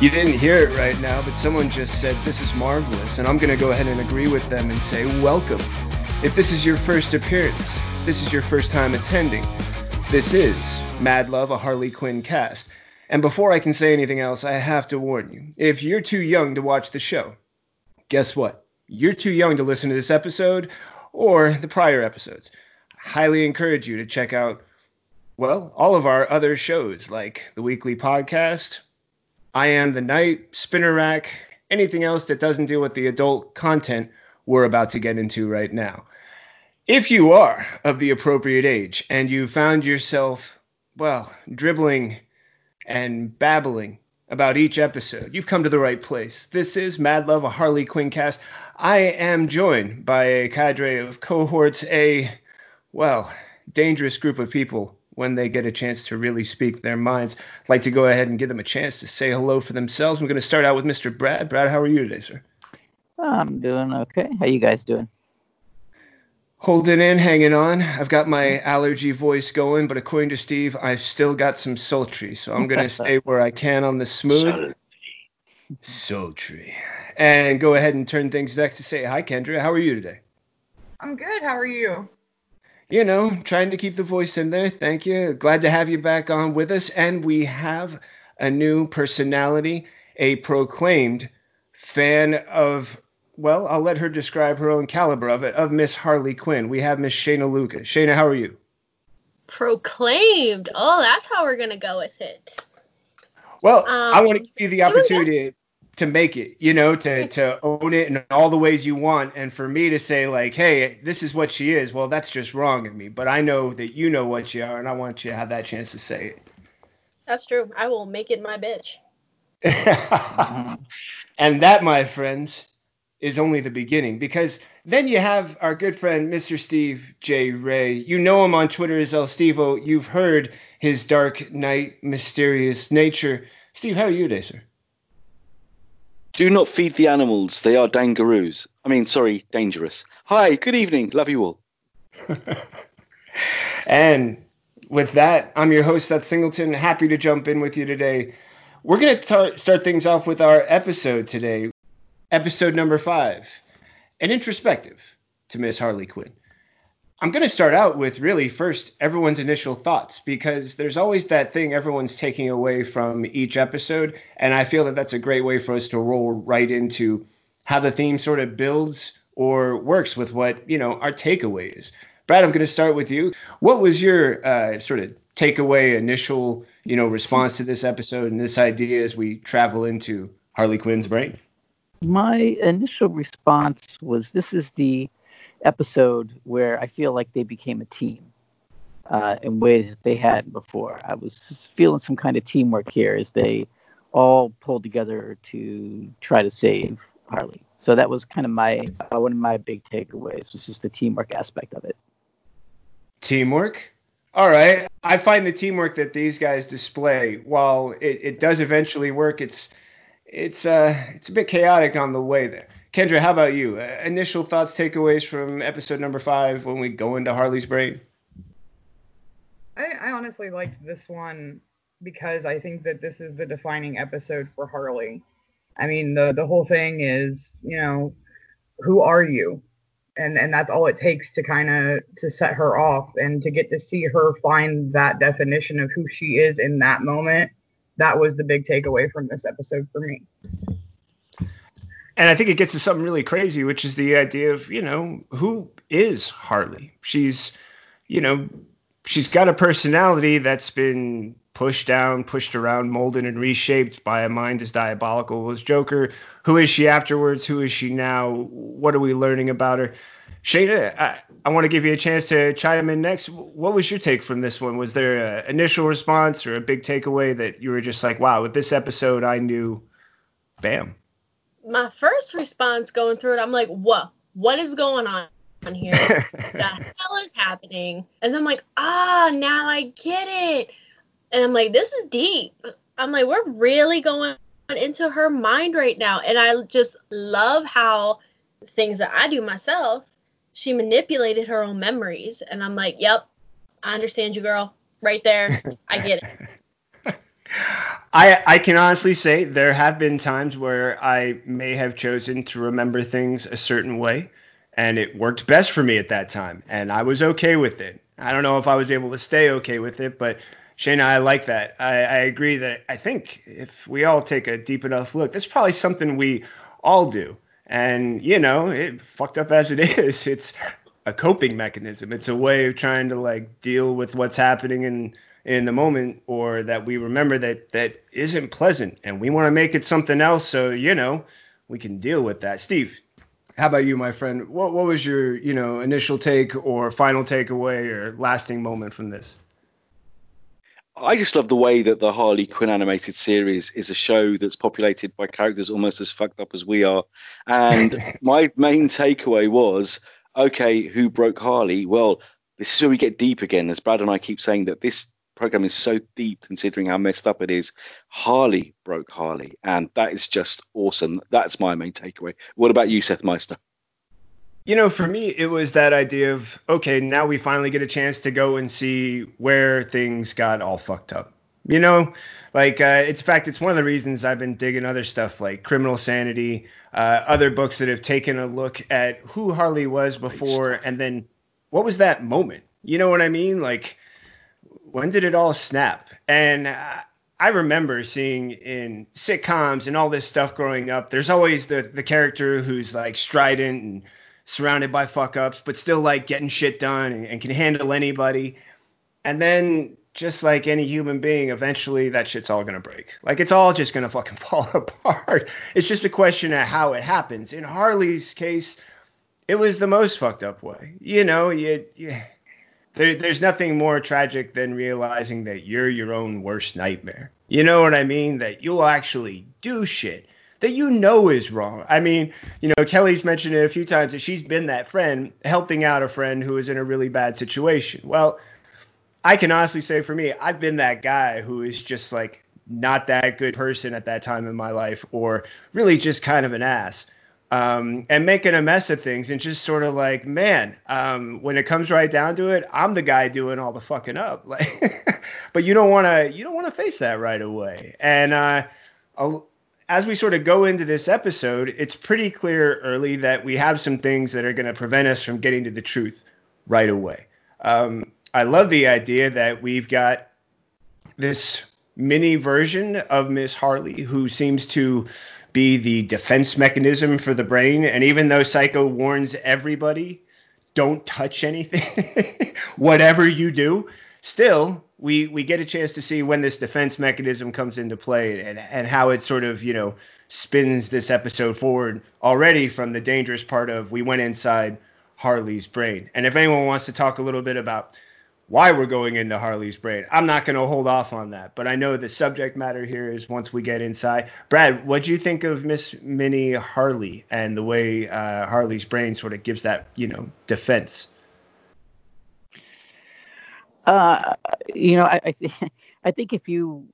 You didn't hear it right now, but someone just said this is marvelous, and I'm going to go ahead and agree with them and say welcome. If this is your first appearance, this is your first time attending, this is Mad Love, a Harley Quinn cast. And before I can say anything else, I have to warn you if you're too young to watch the show, guess what? You're too young to listen to this episode or the prior episodes. I highly encourage you to check out, well, all of our other shows like the weekly podcast, I Am the Night, Spinner Rack, anything else that doesn't deal with the adult content we're about to get into right now. If you are of the appropriate age and you found yourself, well, dribbling and babbling about each episode, you've come to the right place. This is Mad Love, a Harley Quinn cast. I am joined by a cadre of cohorts, a, well, dangerous group of people when they get a chance to really speak their minds. I'd like to go ahead and give them a chance to say hello for themselves. We're going to start out with Mr. Brad. Brad, how are you today, sir? I'm doing okay. How you guys doing? Holding in, hanging on. I've got my allergy voice going, but according to Steve, I've still got some sultry, so I'm going to stay where I can on the smooth. Sultry. And go ahead and turn things next to say hi, Kendra. How are you today? I'm good. How are you? You know, trying to keep the voice in there. Thank you. Glad to have you back on with us. And we have a new personality, a proclaimed fan of, well, I'll let her describe her own caliber of it, of Miss Harley Quinn. We have Miss Shayna Lucas. Shayna, how are you? Proclaimed. Oh, that's how we're going to go with it. Well, um, I want to give you the opportunity to make it, you know, to to own it in all the ways you want. And for me to say like, hey, this is what she is, well, that's just wrong of me. But I know that you know what you are, and I want you to have that chance to say it. That's true. I will make it my bitch. and that, my friends, is only the beginning because then you have our good friend Mr. Steve J. Ray. You know him on Twitter as El Stevo. You've heard his dark night mysterious nature. Steve, how are you today, sir? Do not feed the animals. They are dangaroos. I mean, sorry, dangerous. Hi, good evening. Love you all. and with that, I'm your host, Seth Singleton. Happy to jump in with you today. We're going to start things off with our episode today. Episode number five an introspective to Miss Harley Quinn. I'm going to start out with really first everyone's initial thoughts because there's always that thing everyone's taking away from each episode. And I feel that that's a great way for us to roll right into how the theme sort of builds or works with what, you know, our takeaway is. Brad, I'm going to start with you. What was your uh, sort of takeaway, initial, you know, response to this episode and this idea as we travel into Harley Quinn's brain? My initial response was this is the episode where I feel like they became a team uh, in ways that they hadn't before. I was feeling some kind of teamwork here as they all pulled together to try to save Harley. So that was kind of my uh, one of my big takeaways was just the teamwork aspect of it. Teamwork. All right. I find the teamwork that these guys display, while it, it does eventually work, it's it's uh it's a bit chaotic on the way there. Kendra, how about you? Uh, initial thoughts, takeaways from episode number five when we go into Harley's brain? I, I honestly liked this one because I think that this is the defining episode for Harley. I mean, the the whole thing is, you know, who are you? And and that's all it takes to kind of to set her off and to get to see her find that definition of who she is in that moment. That was the big takeaway from this episode for me and I think it gets to something really crazy, which is the idea of, you know, who is Harley? She's, you know, she's got a personality that's been pushed down, pushed around, molded and reshaped by a mind as diabolical as Joker. Who is she afterwards? Who is she now? What are we learning about her? Shayna, I, I want to give you a chance to chime in next. What was your take from this one? Was there an initial response or a big takeaway that you were just like, wow, with this episode, I knew, bam? My first response going through it, I'm like, what? What is going on here? the hell is happening? And then I'm like, ah, now I get it. And I'm like, this is deep. I'm like, we're really going into her mind right now. And I just love how things that I do myself, she manipulated her own memories. And I'm like, yep, I understand you, girl. Right there. I get it. I I can honestly say there have been times where I may have chosen to remember things a certain way, and it worked best for me at that time, and I was okay with it. I don't know if I was able to stay okay with it, but Shayna, I like that. I, I agree that I think if we all take a deep enough look, that's probably something we all do. And you know, it fucked up as it is, it's a coping mechanism. It's a way of trying to like deal with what's happening in in the moment or that we remember that that isn't pleasant and we want to make it something else so you know we can deal with that. Steve, how about you, my friend? What what was your, you know, initial take or final takeaway or lasting moment from this? I just love the way that the Harley Quinn animated series is a show that's populated by characters almost as fucked up as we are. And my main takeaway was, okay, who broke Harley? Well, this is where we get deep again, as Brad and I keep saying that this program is so deep considering how messed up it is. Harley broke Harley, and that is just awesome. That's my main takeaway. What about you, Seth Meister? You know, for me, it was that idea of okay, now we finally get a chance to go and see where things got all fucked up. You know, like uh, it's in fact, it's one of the reasons I've been digging other stuff like Criminal Sanity, uh, other books that have taken a look at who Harley was before, and then what was that moment? You know what I mean? Like, when did it all snap? And uh, I remember seeing in sitcoms and all this stuff growing up. There's always the the character who's like strident and surrounded by fuck ups, but still like getting shit done and, and, can handle anybody. And then just like any human being, eventually that shit's all gonna break. Like it's all just gonna fucking fall apart. It's just a question of how it happens. In Harley's case, it was the most fucked up way. You know, you, you there, there's nothing more tragic than realizing that you're your own worst nightmare. You know what I mean? That you'll actually do shit that you know is wrong. I mean, you know, Kelly's mentioned it a few times that she's been that friend helping out a friend who is in a really bad situation. Well, I can honestly say for me, I've been that guy who is just like not that good person at that time in my life or really just kind of an ass. Um, and making a mess of things and just sort of like, man, um, when it comes right down to it, I'm the guy doing all the fucking up. Like, but you don't want to, you don't want to face that right away. And uh, as we sort of go into this episode, it's pretty clear early that we have some things that are going to prevent us from getting to the truth right away. Um, I love the idea that we've got this mini version of Miss Harley who seems to be the defense mechanism for the brain. And even though Psycho warns everybody, don't touch anything, whatever you do, still we we get a chance to see when this defense mechanism comes into play and and how it sort of you know spins this episode forward already from the dangerous part of we went inside Harley's brain. And if anyone wants to talk a little bit about why we're going into Harley's brain, I'm not going to hold off on that. But I know the subject matter here is once we get inside. Brad, what do you think of Miss mini Harley and the way uh, Harley's brain sort of gives that you know defense? Uh, you know, I I, th- I think if you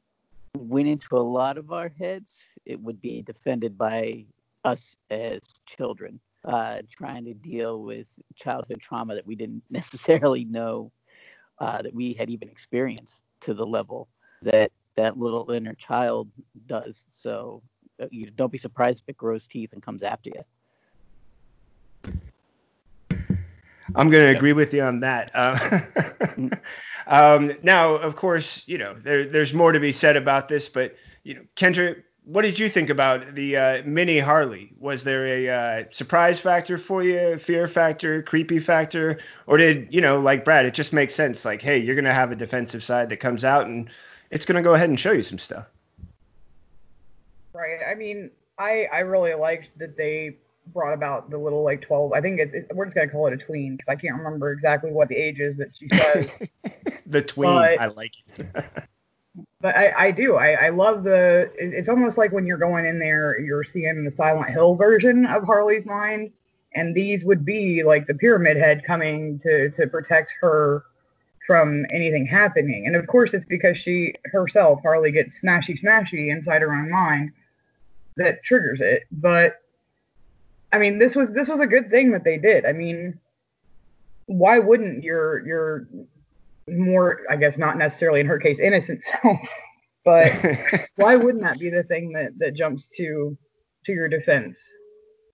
went into a lot of our heads, it would be defended by us as children, uh, trying to deal with childhood trauma that we didn't necessarily know uh, that we had even experienced to the level that that little inner child does. So uh, you don't be surprised if it grows teeth and comes after you. I'm going to agree with you on that. Uh, um, now, of course, you know there, there's more to be said about this, but you know, Kendra, what did you think about the uh, mini Harley? Was there a uh, surprise factor for you, fear factor, creepy factor, or did you know, like Brad, it just makes sense? Like, hey, you're going to have a defensive side that comes out and it's going to go ahead and show you some stuff. Right. I mean, I I really liked that they brought about the little like 12 i think it, it, we're just going to call it a tween because i can't remember exactly what the age is that she says the tween but, i like it but I, I do. I, I love the it's almost like when you're going in there you're seeing the silent hill version of harley's mind and these would be like the pyramid head coming to to protect her from anything happening. And of course it's because she herself harley gets smashy smashy inside her own mind that triggers it. But I mean, this was this was a good thing that they did. I mean, why wouldn't your your more, I guess, not necessarily in her case, innocent self But why wouldn't that be the thing that that jumps to to your defense?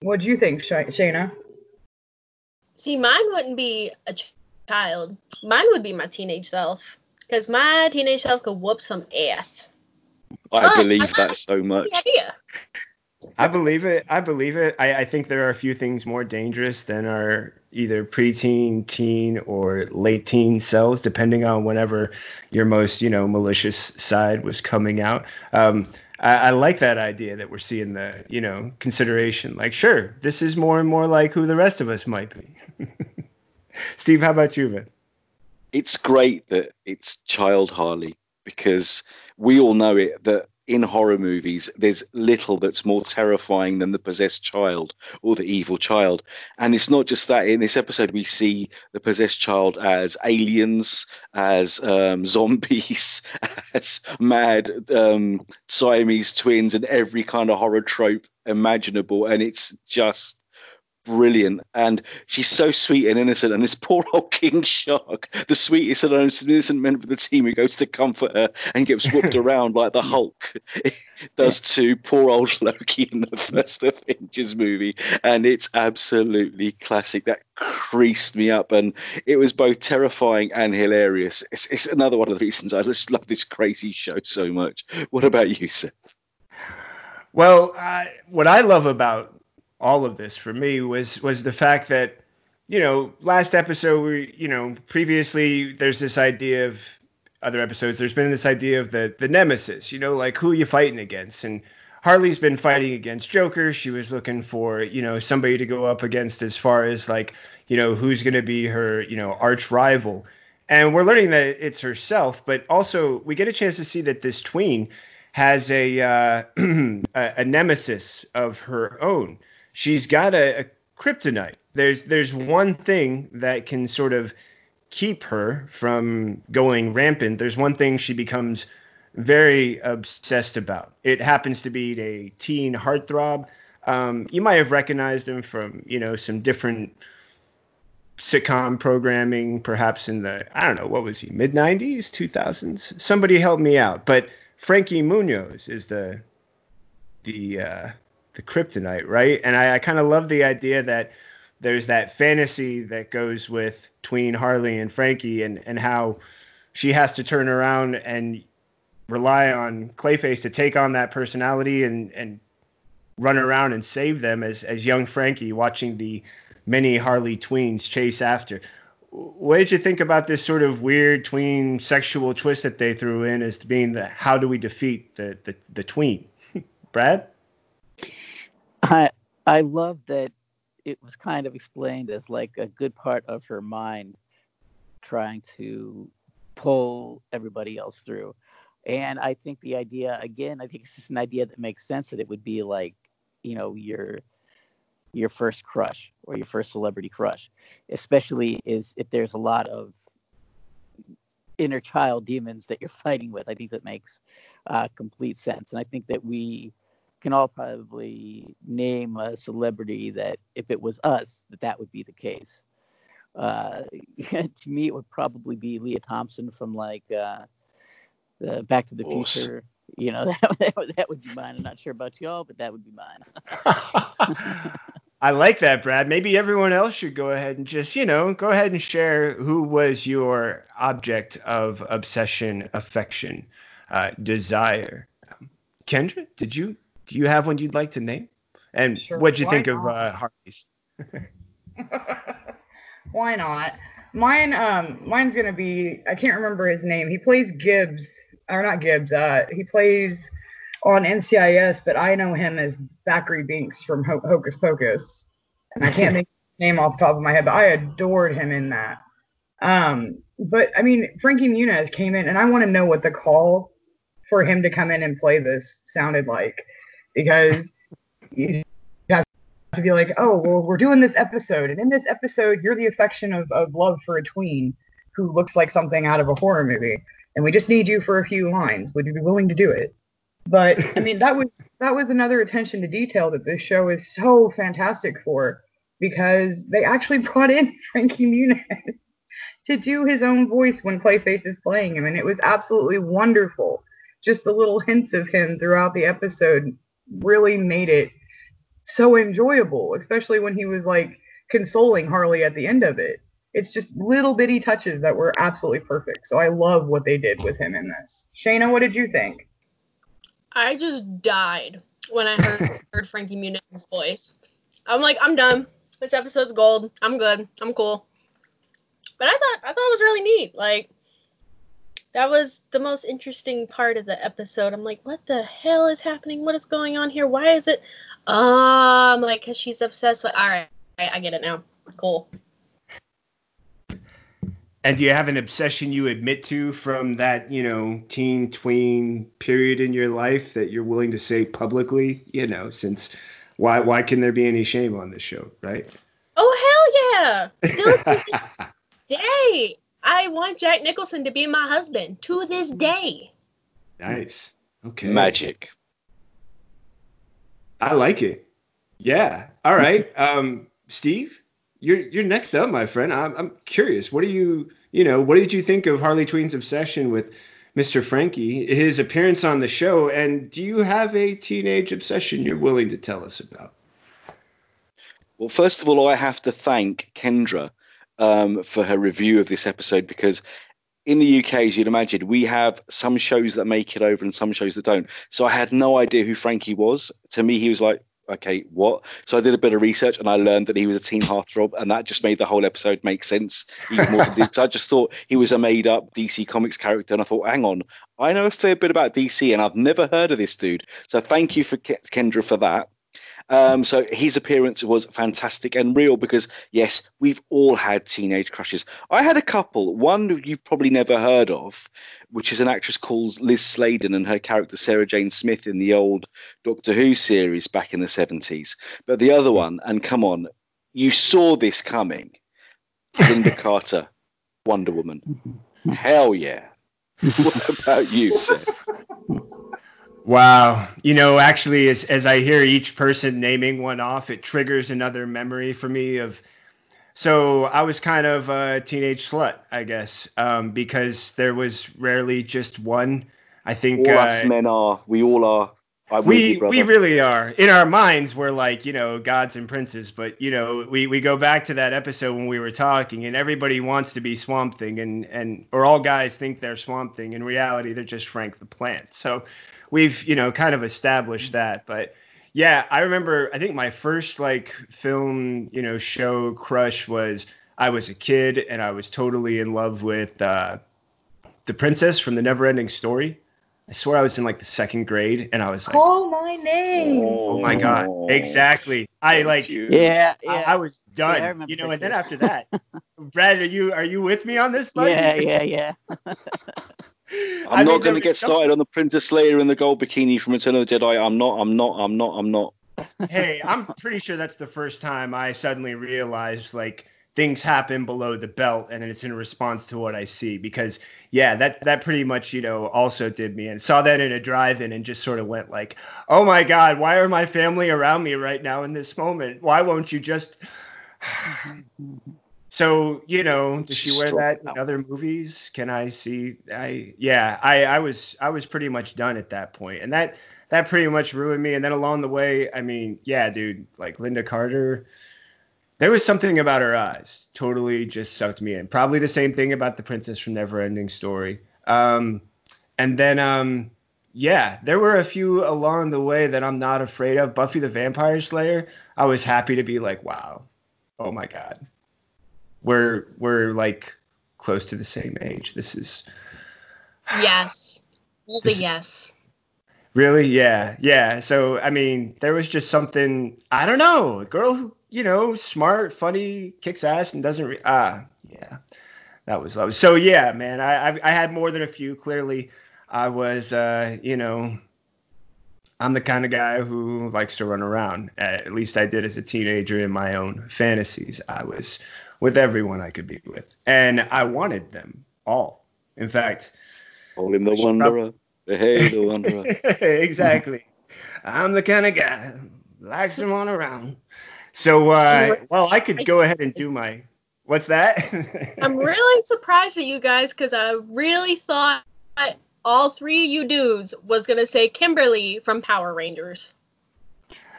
What do you think, Sh- Shayna? See, mine wouldn't be a ch- child. Mine would be my teenage self. Because my teenage self could whoop some ass. I But believe I that so much. Idea. I believe it. I believe it. I, I think there are a few things more dangerous than our either preteen, teen, or late teen selves, depending on whenever your most, you know, malicious side was coming out. Um, I, I like that idea that we're seeing the, you know, consideration. Like, sure, this is more and more like who the rest of us might be. Steve, how about you, man? it's great that it's child Harley because we all know it that in horror movies there's little that's more terrifying than the possessed child or the evil child. And it's not just that in this episode we see the possessed child as aliens as um, zombies as mad um, siamese twins and every kind of horror trope imaginable. And it's just brilliant. And she's so sweet and innocent. And this poor old king shark the sweetest and innocent member of the team who goes to comfort her and gets whooped around like the hulk does to poor old loki in the first avengers movie. And it's absolutely classic. That creased me up. And it was both terrifying and hilarious. It's, it's another one of the reasons i just love this crazy show so much. What about you seth? Well, uh, what I love about all of this for me was was the fact that you know last episode we you know previously there's this idea of other episodes there's been this idea of the the nemesis you know like who are you fighting against? And Harley's been fighting against Joker. She was looking for you know somebody to go up against as far as like you know who's going to be her you know arch rival. And we're learning that it's herself but also we get a chance to see that this tween has a uh, a, a nemesis of her own she's got a, a kryptonite. There's there's one thing that can sort of keep her from going rampant. There's one thing she becomes very obsessed about. It happens to be a teen heartthrob. Um, you might have recognized him from you know some different sitcom programming, perhaps in the I don't know what was he mid 90s, 2000s. Somebody help me out. But Frankie Muniz is the the uh, the kryptonite, right? And I, I kind of love the idea that there's that fantasy that goes with tween Harley and Frankie and, and how she has to turn around and rely on Clayface to take on that personality and, and run around and save them as, as young Frankie watching the many Harley tweens chase after. What did you think about this sort of weird tween sexual twist that they threw in as being the how do we defeat the, the, the tween? Brad? I love that it was kind of explained as like a good part of her mind trying to pull everybody else through. And I think the idea again, I think it's just an idea that makes sense that it would be like, you know, your your first crush or your first celebrity crush, especially is if there's a lot of inner child demons that you're fighting with. I think that makes uh, complete sense. And I think that we can all probably name a celebrity that if it was us, that that would be the case. Uh, to me, it would probably be Lea Thompson from like uh, the Back to the Awesome. Future. You know, that, that, would, that would be mine. I'm not sure about y'all, but that would be mine. I like that, Brad. Maybe everyone else should go ahead and just, you know, go ahead and share who was your object of obsession, affection, uh, desire. Kendra, did you do you have one you'd like to name? And Sure, what'd you think of not? uh, Harley's? Why not? Mine, um, mine's gonna be I can't remember his name. He plays Gibbs, or not Gibbs. Uh, he plays on NCIS, but I know him as Thackery Binx from Ho- Hocus Pocus, and I can't think of his name off the top of my head, but I adored him in that. Um, but I mean, Frankie Muniz came in, and I want to know what the call for him to come in and play this sounded like, because you have to be like, oh, well, we're doing this episode, and in this episode, you're the affection of, of love for a tween who looks like something out of a horror movie, and we just need you for a few lines. Would you be willing to do it? But I mean, that was that was another attention to detail that this show is so fantastic for, because they actually brought in Frankie Muniz to do his own voice when Clayface is playing him, and it was absolutely wonderful just the little hints of him throughout the episode really made it so enjoyable, especially when he was like consoling Harley at the end of it. It's just little bitty touches that were absolutely perfect. So I love what they did with him in this. Shayna, what did you think? I just died when I heard, heard Frankie Muniz's voice. I'm like, I'm done. This episode's gold. I'm good. I'm cool. But I thought I thought it was really neat. Like that was the most interesting part of the episode. I'm like, what the hell is happening? What is going on here? Why is it? Um, like, cause she's obsessed with. All right, I get it now. Cool. And do you have an obsession you admit to from that, you know, teen tween period in your life that you're willing to say publicly? You know, since why why can there be any shame on this show, right? Oh hell yeah! Still to this day, I want Jack Nicholson to be my husband to this day. Nice. Okay. Magic. I like it. Yeah. All right. Um, Steve, you're you're next up, my friend. I'm I'm curious. What do you you know what did you think of Harley Tween's obsession with Mr. Frankie, his appearance on the show, and do you have a teenage obsession you're willing to tell us about? Well, first of all, I have to thank Kendra um, for her review of this episode because in the UK, as you'd imagine, we have some shows that make it over and some shows that don't. So I had no idea who Frankie was. To me, he was like, okay, what? So I did a bit of research and I learned that he was a teen heartthrob, and that just made the whole episode make sense even more. so I just thought he was a made-up DC Comics character, and I thought, hang on, I know a fair bit about DC, and I've never heard of this dude. So thank you for Kendra for that. Um, so his appearance was fantastic and real because yes, we've all had teenage crushes. I had a couple. One you've probably never heard of, which is an actress called Lis Sladen and her character Sarah Jane Smith in the old Doctor Who series back in the 70s. But the other one, and come on, you saw this coming. Lynda Carter, Wonder Woman. Hell yeah. what about you, Seth? Wow. You know, actually, as, as I hear each person naming one off, it triggers another memory for me of. So I was kind of a teenage slut, I guess, um, because there was rarely just one. I think all uh, us men are. We all are. I'm we you, we really are. In our minds, we're like you know gods and princes, but you know we, we go back to that episode when we were talking, and everybody wants to be Swamp Thing, and and or all guys think they're Swamp Thing. In reality, they're just Frank the Plant. So we've you know kind of established that, but yeah, I remember I think my first like film you know show crush was I was a kid and I was totally in love with uh, the princess from the Neverending Story. I swear I was in like the second grade and I was like, Call my name. Oh my god, exactly. I like, yeah, yeah. I, I was done, yeah, I you know. And then after that, Brad, are you are you with me on this, buddy? Yeah, yeah, yeah. I'm not going to get started on the Princess Leia in the gold bikini from Return of the Jedi. I'm not. I'm not. I'm not. I'm not. hey, I'm pretty sure that's the first time I suddenly realized like things happen below the belt and it's in response to what I see because yeah that that pretty much you know also did me and saw that in a drive-in and just sort of went like oh my god why are my family around me right now in this moment why won't you just So you know, does she wear that in other movies? Can I see? I yeah, I I was I was pretty much done at that point, and that that pretty much ruined me. And then along the way, I mean, yeah, dude, like Lynda Carter, there was something about her eyes, totally just sucked me in. Probably the same thing about the Princess from Neverending Story. Um, and then um, yeah, there were a few along the way that I'm not afraid of. Buffy the Vampire Slayer, I was happy to be like, wow, oh my god we're we're like close to the same age. This is yes, the yes. Really? Yeah, yeah. So I mean, there was just something I don't know, a girl who you know, smart, funny, kicks ass, and doesn't. Re- ah, yeah, that was love. So yeah, man, I, I I had more than a few. Clearly, I was uh, you know. I'm the kind of guy who likes to run around. At least I did as a teenager in my own fantasies. I was with everyone I could be with, and I wanted them all. In fact, call him the wanderer. Hey, the wanderer. exactly. I'm the kind of guy who likes to run around. So, uh, well, I could go ahead and do my. What's that? I'm really surprised at you guys because I really thought all three of you dudes was gonna say Kimberly from Power Rangers.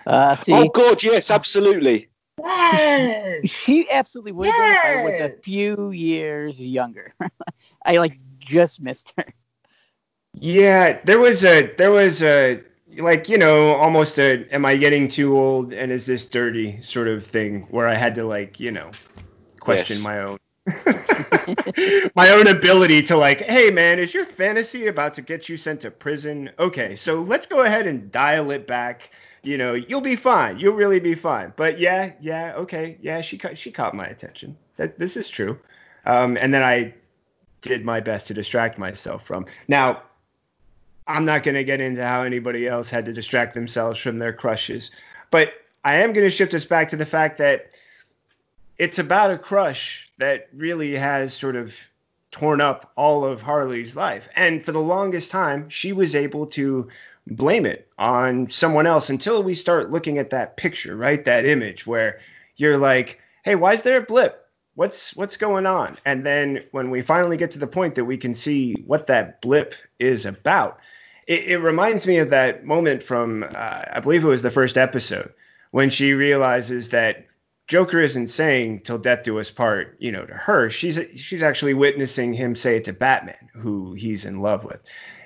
Uh, see, Oh God, yes, absolutely. Yes. she absolutely would have been. if I was a few years younger. I like just missed her. Yeah, there was a there was a like you know almost a am I getting too old and is this dirty sort of thing where I had to like you know question Yes. my own my own ability to like hey man is your fantasy about to get you sent to prison okay so let's go ahead and dial it back you know you'll be fine. You'll really be fine. But yeah yeah okay yeah she caught she caught my attention. That this is true. Um, and then I did my best to distract myself from now I'm not going to get into how anybody else had to distract themselves from their crushes, but I am going to shift us back to the fact that it's about a crush that really has sort of torn up all of Harley's life. And for the longest time, she was able to blame it on someone else until we start looking at that picture, right? That image where you're like, "Hey, why is there a blip? What's what's going on?" And then when we finally get to the point that we can see what that blip is about, it, it reminds me of that moment from uh, I believe it was the first episode when she realizes that Joker isn't saying "till death do us part," you know, to her. She's she's actually witnessing him say it to Batman, who he's in love with.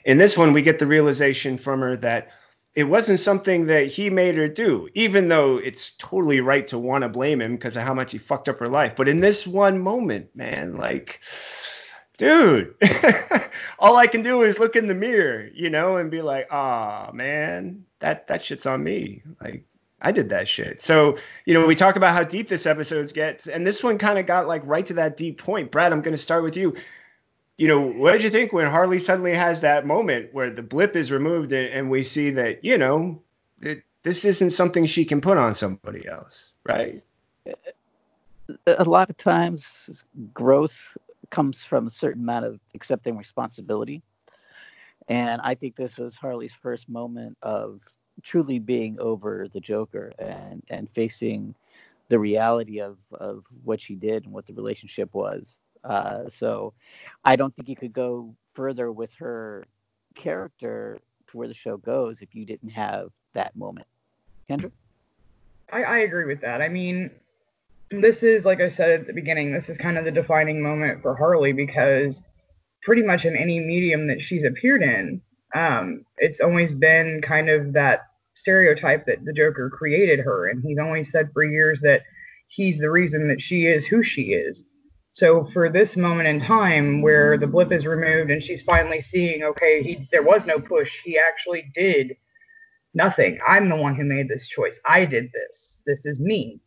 In this one, we get the realization from her that it wasn't something that he made her do, even though it's totally right to want to blame him because of how much he fucked up her life. But in this one moment, man, like, dude, all I can do is look in the mirror, you know, and be like, ah, man, that that shit's on me. Like, I did that shit. So, you know, we talk about how deep this episode gets, and this one kind of got like right to that deep point. Brad, I'm going to start with you. You know, what did you think when Harley suddenly has that moment where the blip is removed and, we see that, you know, it, this isn't something she can put on somebody else, right? a lot of times growth comes from a certain amount of accepting responsibility and i think this was harley's first moment of truly being over the joker and and facing the reality of of what she did and what the relationship was uh, so i don't think you could go further with her character to where the show goes if you didn't have that moment kendra I, I agree with that. I mean, this is like I said at the beginning, this is kind of the defining moment for Harley because pretty much in any medium that she's appeared in, um, it's always been kind of that stereotype that the Joker created her, and he's always said for years that he's the reason that she is who she is. So for this moment in time where the blip is removed and she's finally seeing, okay, he there was no push, he actually did nothing. I'm the one who made this choice. I did this. This is me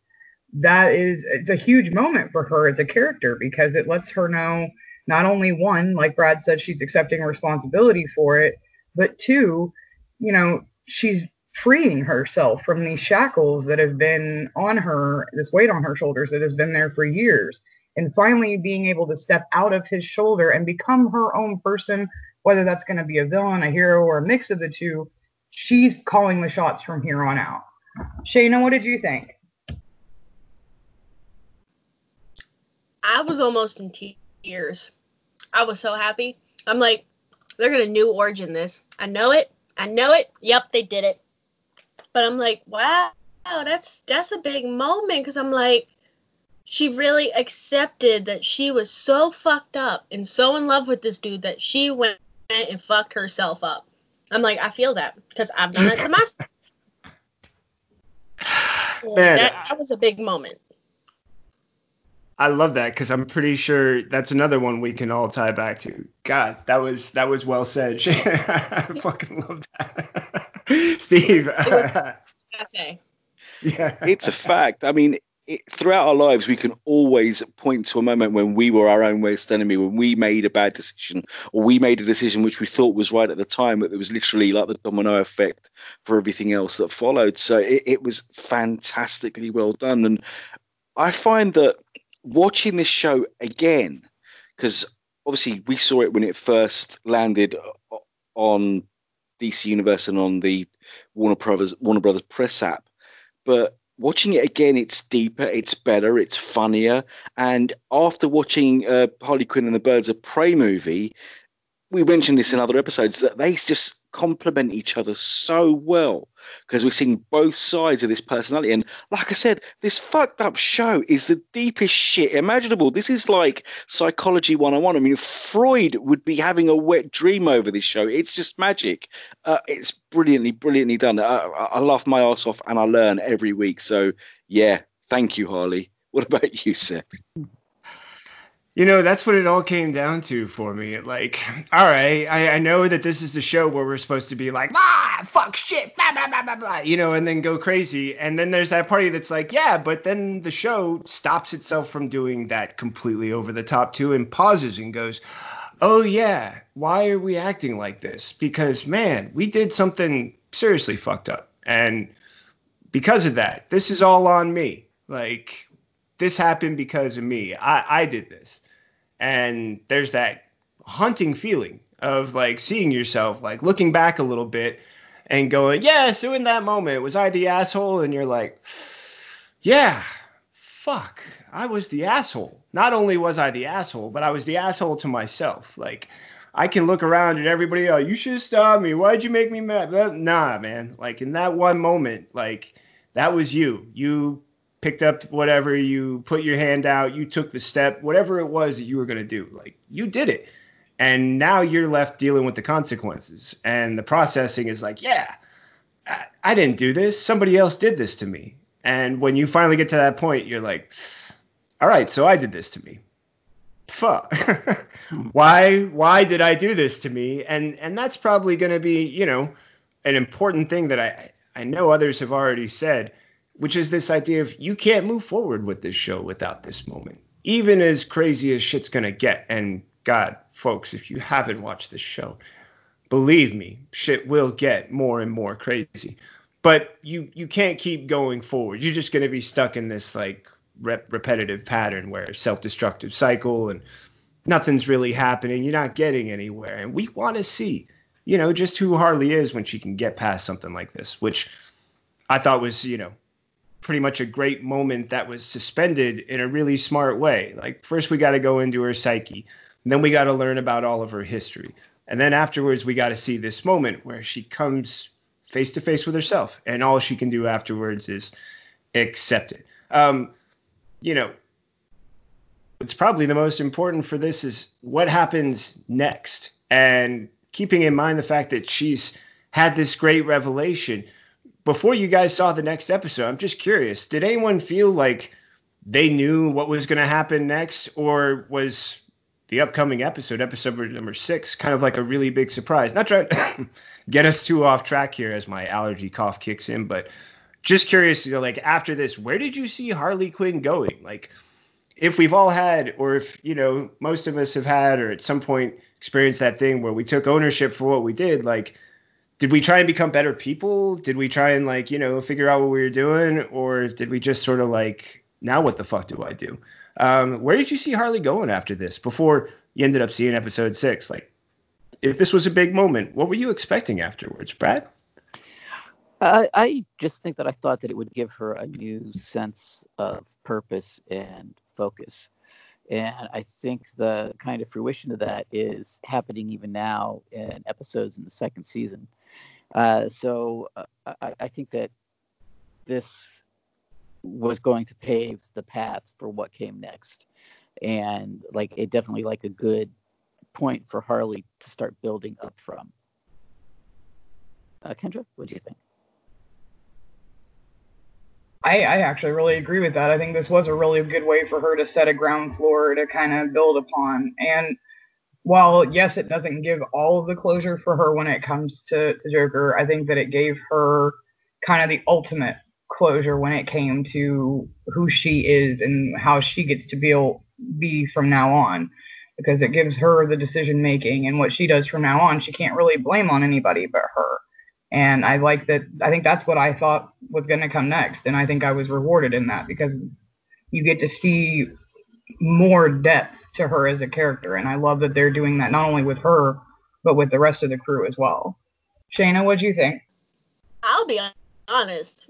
that is it's a huge moment for her as a character because it lets her know not only one like brad said she's accepting responsibility for it but two you know she's freeing herself from these shackles that have been on her this weight on her shoulders that has been there for years and finally being able to step out of his shoulder and become her own person whether that's going to be a villain a hero or a mix of the two she's calling the shots from here on out shayna what did you think I was almost in tears. I was so happy. I'm like, they're gonna new origin this. I know it. I know it. Yep, they did it. But I'm like, wow, that's that's a big moment because I'm like, she really accepted that she was so fucked up and so in love with this dude that she went and fucked herself up. I'm like, I feel that because I've done that to myself. Man, that, that was a big moment. I love that because I'm pretty sure that's another one we can all tie back to. God, that was that was well said. I fucking love that. Steve. I say. yeah. It's a fact. I mean, it, throughout our lives, we can always point to a moment when we were our own worst enemy, when we made a bad decision, or we made a decision which we thought was right at the time, but it was literally like the domino effect for everything else that followed. So it, it was fantastically well done. And I find that watching this show again, because obviously we saw it when it first landed on DC Universe and on the Warner Brothers Warner Brothers Press app, but watching it again, it's deeper, it's better, it's funnier. And after watching uh, Harley Quinn and the Birds of Prey movie, we mentioned this in other episodes that they just complement each other so well because we're seeing both sides of this personality. And like I said, this fucked up show is the deepest shit imaginable. This is like psychology 101. I mean, Freud would be having a wet dream over this show. It's just magic. Uh, it's brilliantly, brilliantly done. I, I laugh my ass off and I learn every week. So, yeah, thank you, Harley. What about you, Seth? You know, that's what it all came down to for me. Like, all right, I, I know that this is the show where we're supposed to be like, ah, fuck shit, blah, blah, blah, blah, blah, you know, and then go crazy. And then there's that party that's like, yeah, but then the show stops itself from doing that completely over the top too and pauses and goes, oh, yeah, why are we acting like this? Because, man, we did something seriously fucked up. And because of that, this is all on me. Like, this happened because of me. I, I did this. And there's that hunting feeling of like seeing yourself like looking back a little bit and going yeah so in that moment was i the asshole? And you're like yeah fuck i was the asshole. Not only was i the asshole but i was the asshole to myself. Like i can look around at everybody oh you should stop me. Why'd you make me mad? Nah man. Like in that one moment like that was you. You picked up whatever, you put your hand out, you took the step, whatever it was that you were going to do. Like you did it. And now you're left dealing with the consequences. And the processing is like, yeah, I, I didn't do this. Somebody else did this to me. And when you finally get to that point, you're like, all right, so I did this to me. Fuck. why why did I do this to me? And and that's probably going to be, you know, an important thing that I I know others have already said which is this idea of you can't move forward with this show without this moment. Even as crazy as shit's gonna get, and God, folks, if you haven't watched this show, believe me, shit will get more and more crazy. But you you can't keep going forward. You're just gonna be stuck in this like rep- repetitive pattern where self-destructive cycle and nothing's really happening. You're not getting anywhere, and we want to see, you know, just who Harley is when she can get past something like this, which I thought was, you know, pretty much a great moment that was suspended in a really smart way. Like first we got to go into her psyche, then we got to learn about all of her history, and then afterwards we got to see this moment where she comes face to face with herself, and all she can do afterwards is accept it. Um, you know, what's probably the most important for this is what happens next, and keeping in mind the fact that she's had this great revelation before you guys saw the next episode, I'm just curious, did anyone feel like they knew what was going to happen next, or was the upcoming episode, episode number six, kind of like a really big surprise? Not trying to get us too off track here as my allergy cough kicks in, but just curious, you know, like after this, where did you see Harley Quinn going? Like, if we've all had, or if you know, most of us have had, or at some point experienced that thing where we took ownership for what we did, like did we try and become better people? Did we try and like, you know, figure out what we were doing, or did we just sort of like, now what the fuck do I do? Um, where did you see Harley going after this before you ended up seeing episode six? Like, if this was a big moment, what were you expecting afterwards, Brad? I, I just think that I thought that it would give her a new sense of purpose and focus. And I think the kind of fruition of that is happening even now in episodes in the second season. Uh, so uh, I, I, think that this was going to pave the path for what came next, and like it definitely like a good point for Harley to start building up from. Uh, Kendra, what do you think? I, I actually really agree with that. I think this was a really good way for her to set a ground floor to kind of build upon. And while yes, it doesn't give all of the closure for her when it comes to, to Joker, I think that it gave her kind of the ultimate closure when it came to who she is and how she gets to be be from now on because it gives her the decision making and what she does from now on she can't really blame on anybody but her. And i like that i think that's what i thought was going to come next and i think i was rewarded in that because you get to see more depth to her as a character. And I love that they're doing that not only with her, but with the rest of the crew as well. Shayna, what do you think? I'll be honest.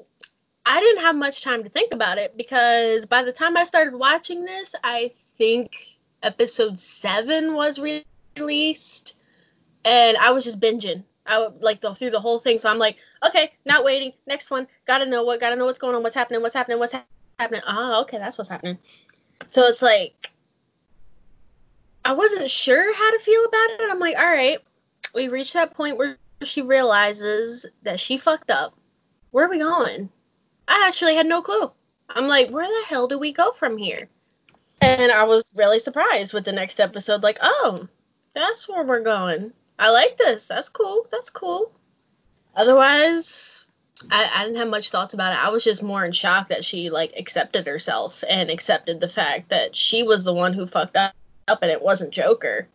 I didn't have much time to think about it because by the time I started watching this, I think episode seven was released. and I was just binging. I would like the, through the whole thing. So I'm like, okay, not waiting. Next one. Gotta know what. Gotta know what's going on. What's happening. What's happening. What's ha- happening. Ah, okay, that's what's happening. So it's like I wasn't sure how to feel about it. I'm like, all right, we reached that point where she realizes that she fucked up. Where are we going? I actually had no clue. I'm like, where the hell do we go from here? And I was really surprised with the next episode, like, oh, that's where we're going. I like this. That's cool. That's cool. Otherwise, I, I didn't have much thoughts about it. I was just more in shock that she like accepted herself and accepted the fact that she was the one who fucked up, up and it wasn't Joker,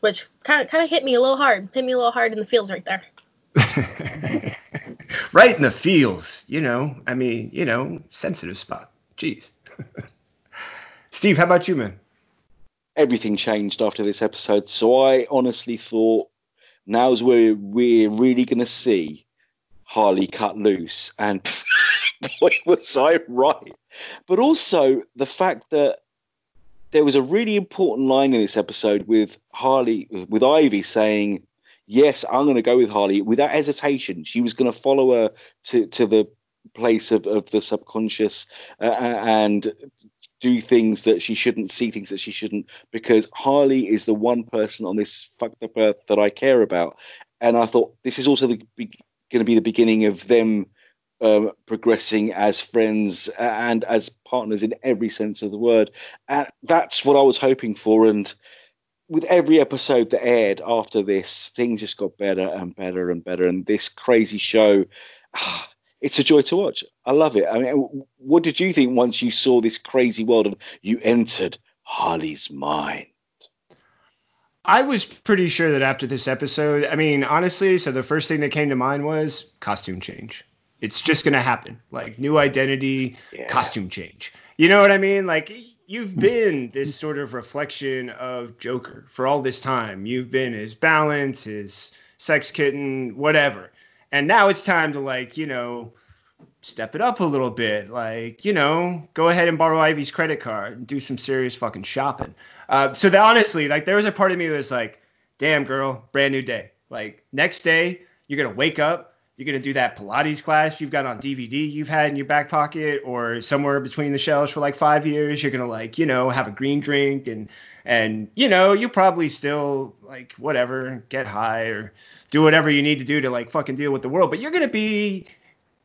which kind of kind of hit me a little hard. Hit me a little hard in the feels right there. right in the feels, you know. I mean, you know, sensitive spot. Jeez. Steve, how about you, man? Everything changed after this episode, so I honestly thought now's where we're really going to see Harley cut loose, and boy, was I right. But also the fact that there was a really important line in this episode with Harley, with Ivy saying, "Yes, I'm going to go with Harley without hesitation." She was going to follow her to to the place of, of the subconscious uh, and do things that she shouldn't, see things that she shouldn't, because Harley is the one person on this fucked up earth that I care about. And I thought this is also going to be the beginning of them um, progressing as friends and as partners in every sense of the word. And that's what I was hoping for. And with every episode that aired after this, things just got better and better and better. And this crazy show. Ah, it's a joy to watch. I love it. I mean, what did you think once you saw this crazy world and you entered Harley's mind? I was pretty sure that after this episode, I mean, honestly, so the first thing that came to mind was costume change. It's just going to happen. Like new identity, yeah. costume change. You know what I mean? Like you've been this sort of reflection of Joker for all this time. You've been his balance, his sex kitten, whatever and now it's time to like you know step it up a little bit like you know go ahead and borrow ivy's credit card and do some serious fucking shopping uh, so that honestly like there was a part of me that was like damn girl brand new day like next day you're gonna wake up you're gonna do that pilates class you've got on dvd you've had in your back pocket or somewhere between the shelves for like five years. You're gonna like you know have a green drink and and you know you probably still like whatever get high or do whatever you need to do to like fucking deal with the world. But you're gonna be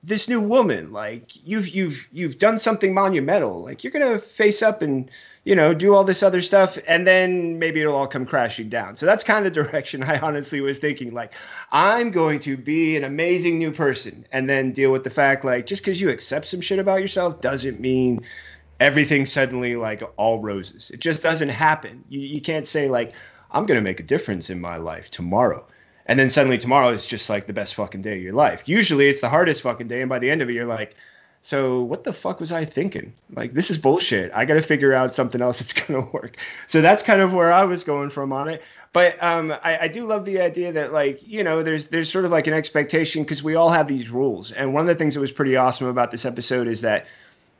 this new woman. Like you've you've you've done something monumental. Like you're gonna face up and you know do all this other stuff and then maybe it'll all come crashing down so that's kind of the direction i honestly was thinking like i'm going to be an amazing new person and then deal with the fact like just because you accept some shit about yourself doesn't mean everything suddenly like all roses. It just doesn't happen. You, you can't say like I'm gonna make a difference in my life tomorrow, and then suddenly tomorrow is just like the best fucking day of your life. Usually it's the hardest fucking day, and by the end of it you're like, so what the fuck was I thinking? Like this is bullshit. I gotta figure out something else that's gonna work. So that's kind of where I was going from on it. But um, I, I do love the idea that like you know there's there's sort of like an expectation because we all have these rules, and one of the things that was pretty awesome about this episode is that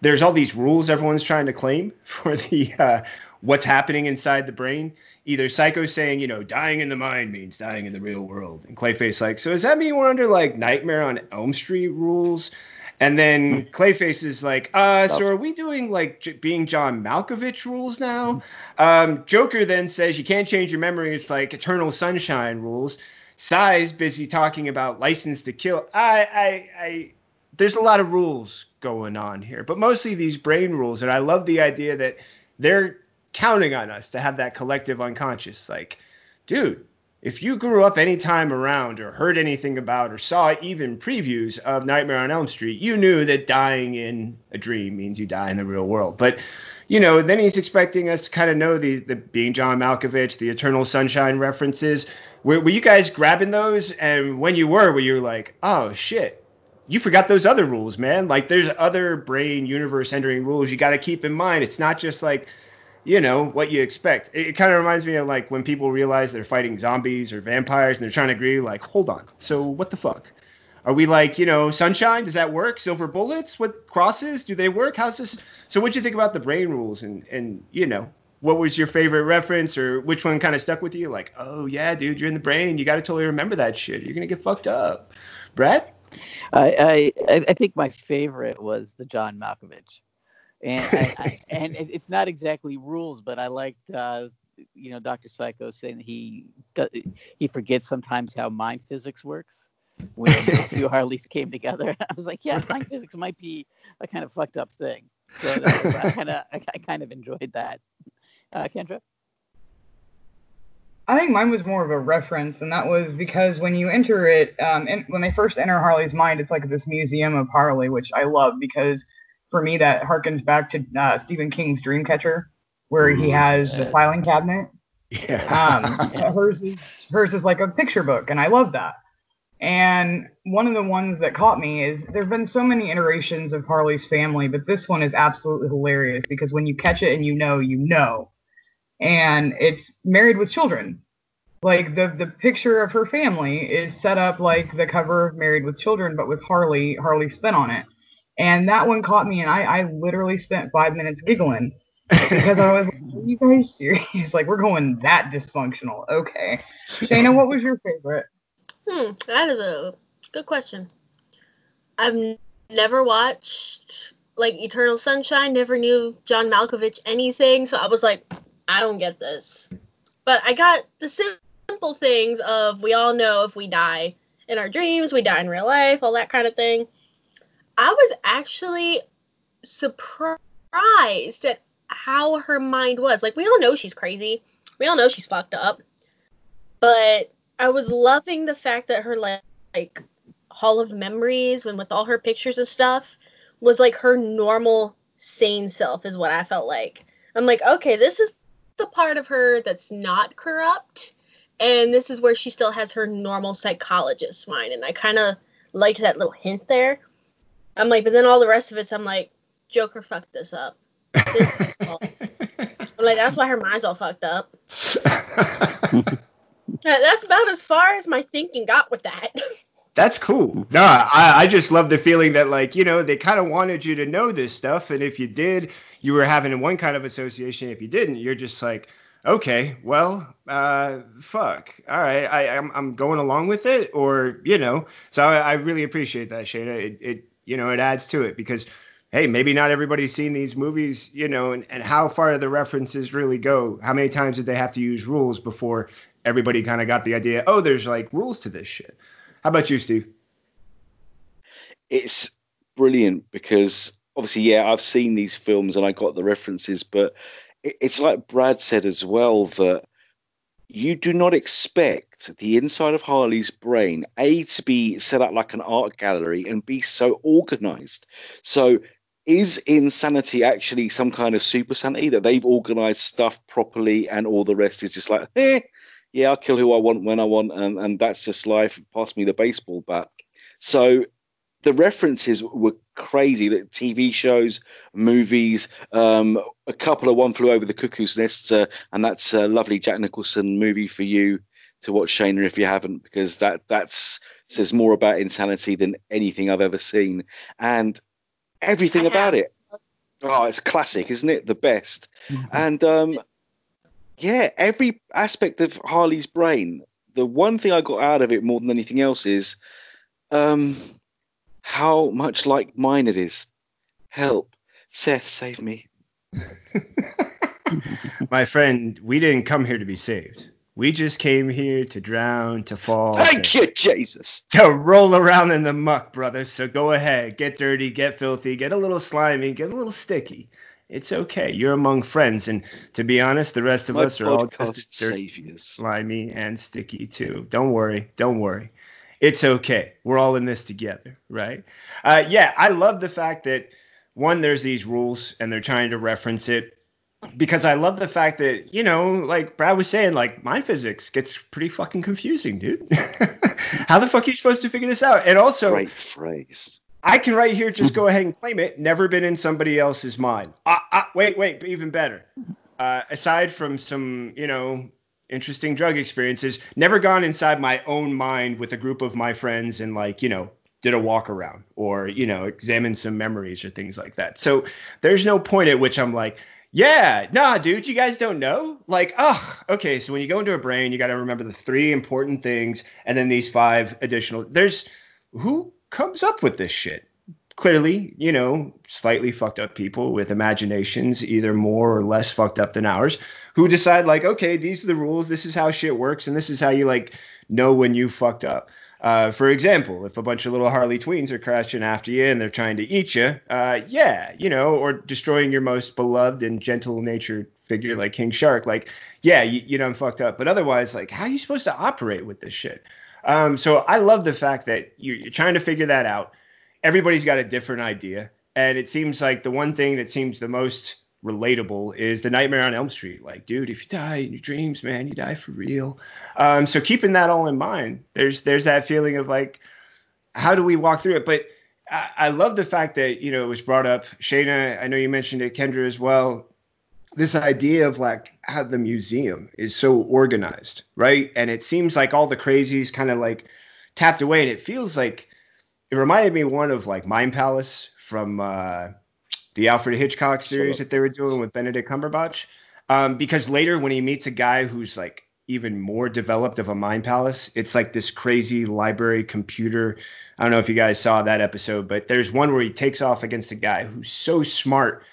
there's all these rules everyone's trying to claim for the uh, what's happening inside the brain. Either Psycho saying, you know, dying in the mind means dying in the real world, and Clayface like, so does that mean we're under like Nightmare on Elm Street rules? And then Clayface is like, uh, so are we doing like J- being John Malkovich rules now? Um, Joker then says you can't change your memory. It's like Eternal Sunshine rules. Sy's busy talking about license to kill. I, I, I, there's a lot of rules going on here, but mostly these brain rules. And I love the idea that they're counting on us to have that collective unconscious. Like, dude, if you grew up any time around or heard anything about or saw even previews of Nightmare on Elm Street, you knew that dying in a dream means you die in the real world. But you know, then he's expecting us to kind of know the, the being John Malkovich, the Eternal Sunshine references. Were, were you guys grabbing those? And when you were, were you like, oh shit, you forgot those other rules, man. Like there's other brain universe entering rules you got to keep in mind. It's not just like, you know, what you expect. It, it kind of reminds me of like when people realize they're fighting zombies or vampires and they're trying to agree, like, hold on. So what the fuck? Are we like, you know, sunshine? Does that work? Silver bullets? What crosses? Do they work? How's this? So what'd you think about the brain rules and and you know what was your favorite reference or which one kind of stuck with you? Like, oh yeah, dude, you're in the brain. You got to totally remember that shit. You're gonna get fucked up. Brad? I I, I think my favorite was the John Malkovich, and I, I, and it's not exactly rules, but I liked uh, you know Dr. Psycho saying he he forgets sometimes how mind physics works when the two Harleys came together. I was like, yeah, mind physics might be a kind of fucked up thing. So was, I kind of I, I kind of enjoyed that. Uh, Kendra? I think mine was more of a reference, and that was because when you enter it, um, and when they first enter Harley's mind, it's like this museum of Harley, which I love because for me that harkens back to uh, Stephen King's Dreamcatcher, where he has the filing cabinet. Yeah. Um, hers is hers is like a picture book, and I love that. And one of the ones that caught me is there have been so many iterations of Harley's family, but this one is absolutely hilarious because when you catch it and you know, you know and it's married with children. Like the the picture of her family is set up like the cover of Married with Children, but with Harley Harley spin on it. And that one caught me, and I, I literally spent five minutes giggling because I was like, "Are you guys serious? Like we're going that dysfunctional? Okay." Shayna, what was your favorite? Hmm, that is a good question. I've never watched like Eternal Sunshine, never knew John Malkovich anything, so I was like, I don't get this. But I got the simple things of we all know if we die in our dreams, we die in real life, all that kind of thing. I was actually surprised at how her mind was. Like, we all know she's crazy. We all know she's fucked up. But I was loving the fact that her, like, like Hall of Memories, when with all her pictures and stuff, was like her normal, sane self, is what I felt like. I'm like, okay, this is the part of her that's not corrupt, and this is where she still has her normal psychologist mind. And I kind of liked that little hint there. I'm like, but then all the rest of it's, I'm like, Joker fucked this up. This I'm like, that's why her mind's all fucked up. that's about as far as my thinking got with that. That's cool. No, I, I just love the feeling that like, you know, they kind of wanted you to know this stuff, and if you did, you were having one kind of association. If you didn't, you're just like, okay, well, uh, fuck. All right, I, I'm I'm going along with it, or you know. So I, I really appreciate that, Shayna. It, it you know it adds to it because hey, maybe not everybody's seen these movies, you know, and, and how far the references really go. How many times did they have to use rules before everybody kind of got the idea? Oh, there's like rules to this shit. How about you, Steve? It's brilliant because obviously, yeah, I've seen these films and I got the references, but it's like Brad said as well that you do not expect the inside of Harley's brain, A, to be set up like an art gallery and be so organized. So, is insanity actually some kind of super sanity that they've organized stuff properly and all the rest is just like, eh, yeah, I'll kill who I want when I want, and, and that's just life. Pass me the baseball bat. So the references were crazy. Like TV shows, movies, um, a couple of One Flew Over the Cuckoo's Nest, uh, and that's a lovely Jack Nicholson movie for you to watch, Shayna, if you haven't, because that that's says more about insanity than anything I've ever seen, and everything about it. Oh, it's classic, isn't it? The best. Mm-hmm. And um, yeah, every aspect of Harley's brain. The one thing I got out of it more than anything else is um, how much like mine it is. Help, Seth, save me. My friend, we didn't come here to be saved. We just came here to drown, to fall. Thank to, you, Jesus. To roll around in the muck, brother. So go ahead, get dirty, get filthy, get a little slimy, get a little sticky. It's okay. You're among friends, and to be honest, the rest of My us are all just dirty, saviors. slimy, and sticky too. Don't worry. Don't worry. It's okay. We're all in this together, right? Uh, yeah, I love the fact that one, there's these rules, and they're trying to reference it because I love the fact that, you know, like Brad was saying, like mind physics gets pretty fucking confusing, dude. How the fuck are you supposed to figure this out? And also, great phrase. I can right here just go ahead and claim it. Never been in somebody else's mind. Uh, uh, wait, wait, even better. Uh, aside from some, you know, interesting drug experiences, never gone inside my own mind with a group of my friends and like, you know, did a walk around or, you know, examined some memories or things like that. So there's no point at which I'm like, Yeah, nah, dude, you guys don't know? Like, oh, okay, so when you go into a brain, you got to remember the three important things and then these five additional. There's who comes up with this shit? Clearly, you know, slightly fucked up people with imaginations, either more or less fucked up than ours, who decide, like, okay, these are the rules, this is how shit works, and this is how you, like, know when you fucked up. Uh, for example, if a bunch of little Harley tweens are crashing after you and they're trying to eat you, uh, yeah, you know, or destroying your most beloved and gentle natured figure like King Shark, like, yeah, you, you done fucked up. But otherwise, like, how are you supposed to operate with this shit? Um, so I love the fact that you're, you're trying to figure that out. Everybody's got a different idea. And it seems like the one thing that seems the most relatable is the Nightmare on Elm Street. Like, dude, if you die in your dreams, man, you die for real. Um, so keeping that all in mind, there's there's that feeling of like, how do we walk through it? But I, I love the fact that you know it was brought up. Shayna, I know you mentioned it, Kendra as well. This idea of like how the museum is so organized, right? And it seems like all the crazies kind of like tapped away, and it feels like it reminded me one of like Mind Palace from. Uh, the Alfred Hitchcock series that they were doing with Benedict Cumberbatch. Um, because later when he meets a guy who's like even more developed of a mind palace, it's like this crazy library computer. I don't know if you guys saw that episode, but there's one where he takes off against a guy who's so smart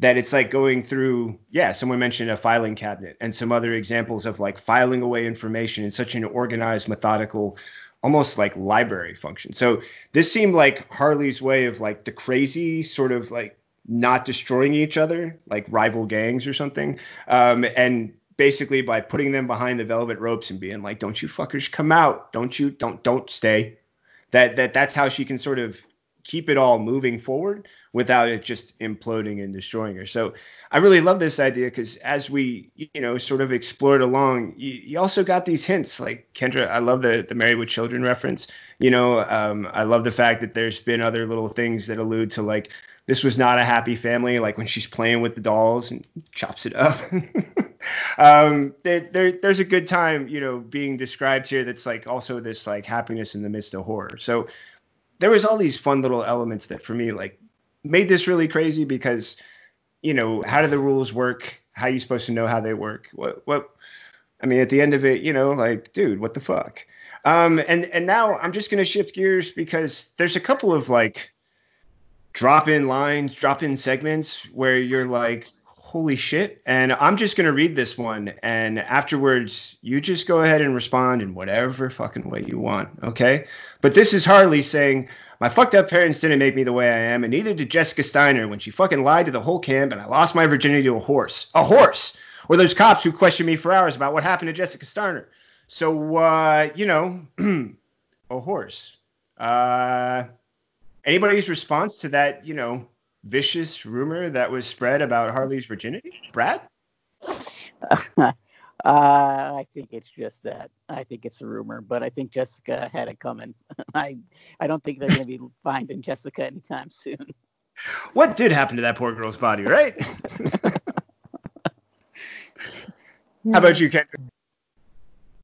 that it's like going through yeah someone mentioned a filing cabinet and some other examples of like filing away information in such an organized methodical almost like library function so this seemed like harley's way of like the crazy sort of like not destroying each other, like rival gangs or something. Um, and basically by putting them behind the velvet ropes and being like, "Don't you fuckers come out? Don't you? Don't don't stay." That that that's how she can sort of keep it all moving forward without it just imploding and destroying her. So I really love this idea because as we you know sort of explored along, you, you, also got these hints like Kendra. I love the the Married with Children reference. You know, um, I love the fact that there's been other little things that allude to like this was not a happy family. Like when she's playing with the dolls and chops it up. um, there, there, there's a good time, you know, being described here. That's like also this like happiness in the midst of horror. So there was all these fun little elements that for me like made this really crazy because, you know, how do the rules work? How are you supposed to know how they work? What, what? I mean, at the end of it, you know, like, dude, what the fuck? Um, and and now I'm just gonna shift gears because there's a couple of like drop in lines, drop in segments where you're like, holy shit. And I'm just going to read this one. And afterwards, you just go ahead and respond in whatever fucking way you want. Okay. But this is Harley saying, my fucked up parents didn't make me the way I am, and neither did Jessica Steiner when she fucking lied to the whole camp and I lost my virginity to a horse. A horse! Or those cops who questioned me for hours about what happened to Jessica Steiner. So, uh, you know, a horse. Uh, anybody's response to that, you know, vicious rumor that was spread about Harley's virginity? Brad? uh, I think it's just that. I think it's a rumor, but I think Jessica had it coming. I I don't think they're going to be finding Jessica anytime soon. What did happen to that poor girl's body, right? How about you, Ken?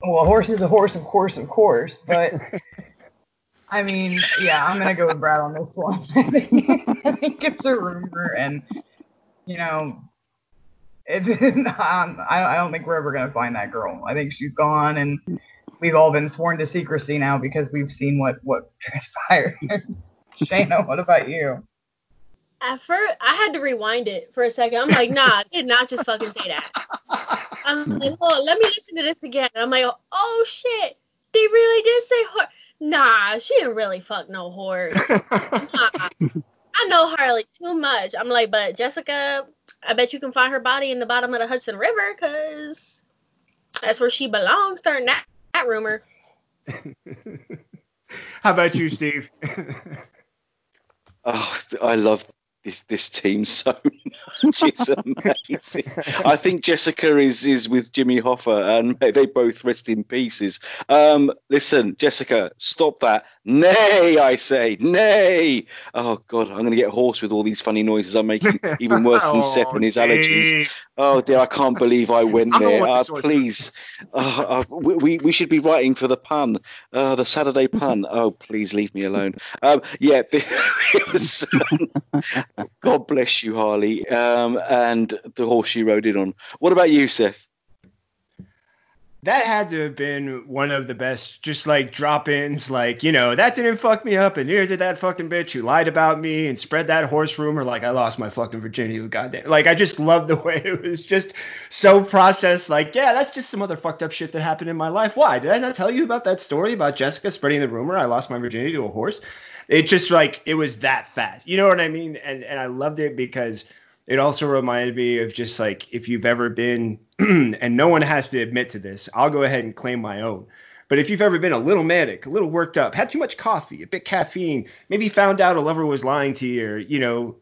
Well, a horse is a horse, of course, of course, but I mean, yeah, I'm gonna go with Brad on this one. I think, it's a rumor, and you know, it's um, I, don't think we're ever gonna find that girl. I think she's gone, and we've all been sworn to secrecy now because we've seen what what transpired. Shayna, what about you? At first, I had to rewind it for a second. I'm like, nah, I did not just fucking say that. I'm like, oh, let me listen to this again. I'm like, oh shit, they really did say horse. Nah, she didn't really fuck no horse. nah. I know Harley too much. I'm like, but Jessica, I bet you can find her body in the bottom of the Hudson River because that's where she belongs. Starting that, that rumor. How about you, Steve? oh, I love this this team so much. It's amazing. I think Jessica is is with Jimmy Hoffa, and they both rest in pieces. Um, listen, Jessica, stop that. Nay, I say, nay. Oh God, I'm going to get hoarse with all these funny noises I'm making, even worse than oh, Seth and his allergies. Oh dear, I can't believe I went there. Uh, please, uh, uh, we we should be writing for the pun, uh, the Saturday pun. Oh, please leave me alone. Um, yeah, it was. God bless you, Harley, um, and the horse you rode in on. What about you, Seth? That had to have been one of the best, just like drop-ins, like you know that didn't fuck me up, and neither did that fucking bitch who lied about me and spread that horse rumor like I lost my fucking virginity. Goddamn, like I just loved the way it was just so processed. Like yeah, that's just some other fucked up shit that happened in my life. Why did I not tell you about that story about Jessica spreading the rumor I lost my virginity to a horse? It just like it was that fast. You know what I mean? And and I loved it because it also reminded me of just like if you've ever been and no one has to admit to this i'll go ahead and claim my own. But if you've ever been a little manic a little worked up had too much coffee a bit caffeine maybe found out a lover was lying to you or you know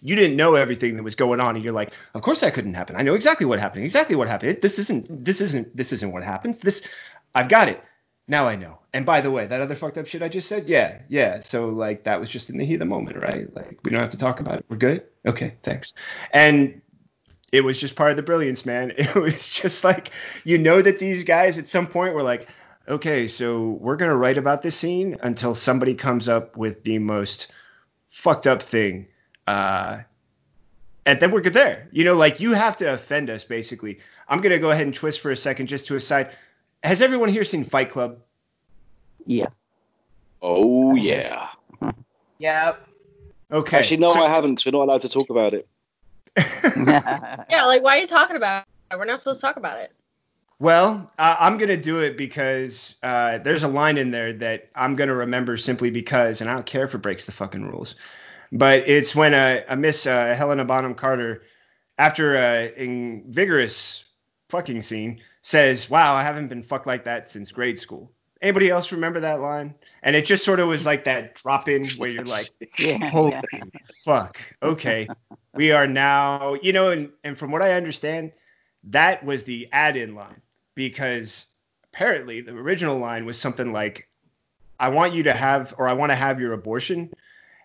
you didn't know everything that was going on and you're like of course that couldn't happen. I know exactly what happened exactly what happened. This isn't this isn't this isn't what happens. This i've got it now i know and by the way that other fucked up shit i just said yeah yeah so like that was just in the heat of the moment right like we don't have to talk about it we're good okay thanks and it was just part of the brilliance, man. It was just like you know that these guys at some point were like, okay, so we're gonna write about this scene until somebody comes up with the most fucked up thing, uh, and then we're good there. You know, like you have to offend us basically. I'm gonna go ahead and twist for a second just to a side. Has everyone here seen Fight Club? Yeah. Oh yeah. Yep. Okay. Actually, no, so- I haven't. 'cause we're not allowed to talk about it. Yeah, like why are you talking about it? We're not supposed to talk about it. Well, uh, I'm gonna do it because uh, there's a line in there that I'm gonna remember simply because, and I don't care if it breaks the fucking rules. But it's when uh, a Miss uh, Helena Bonham Carter, after a in vigorous fucking scene, says, "Wow, I haven't been fucked like that since grade school." Anybody else remember that line? And it just sort of was like that drop in where you're like, yeah, Holy yeah. fuck. Okay. we are now, you know, and, and from what I understand, that was the add in line because apparently the original line was something like, I want you to have, or I want to have your abortion.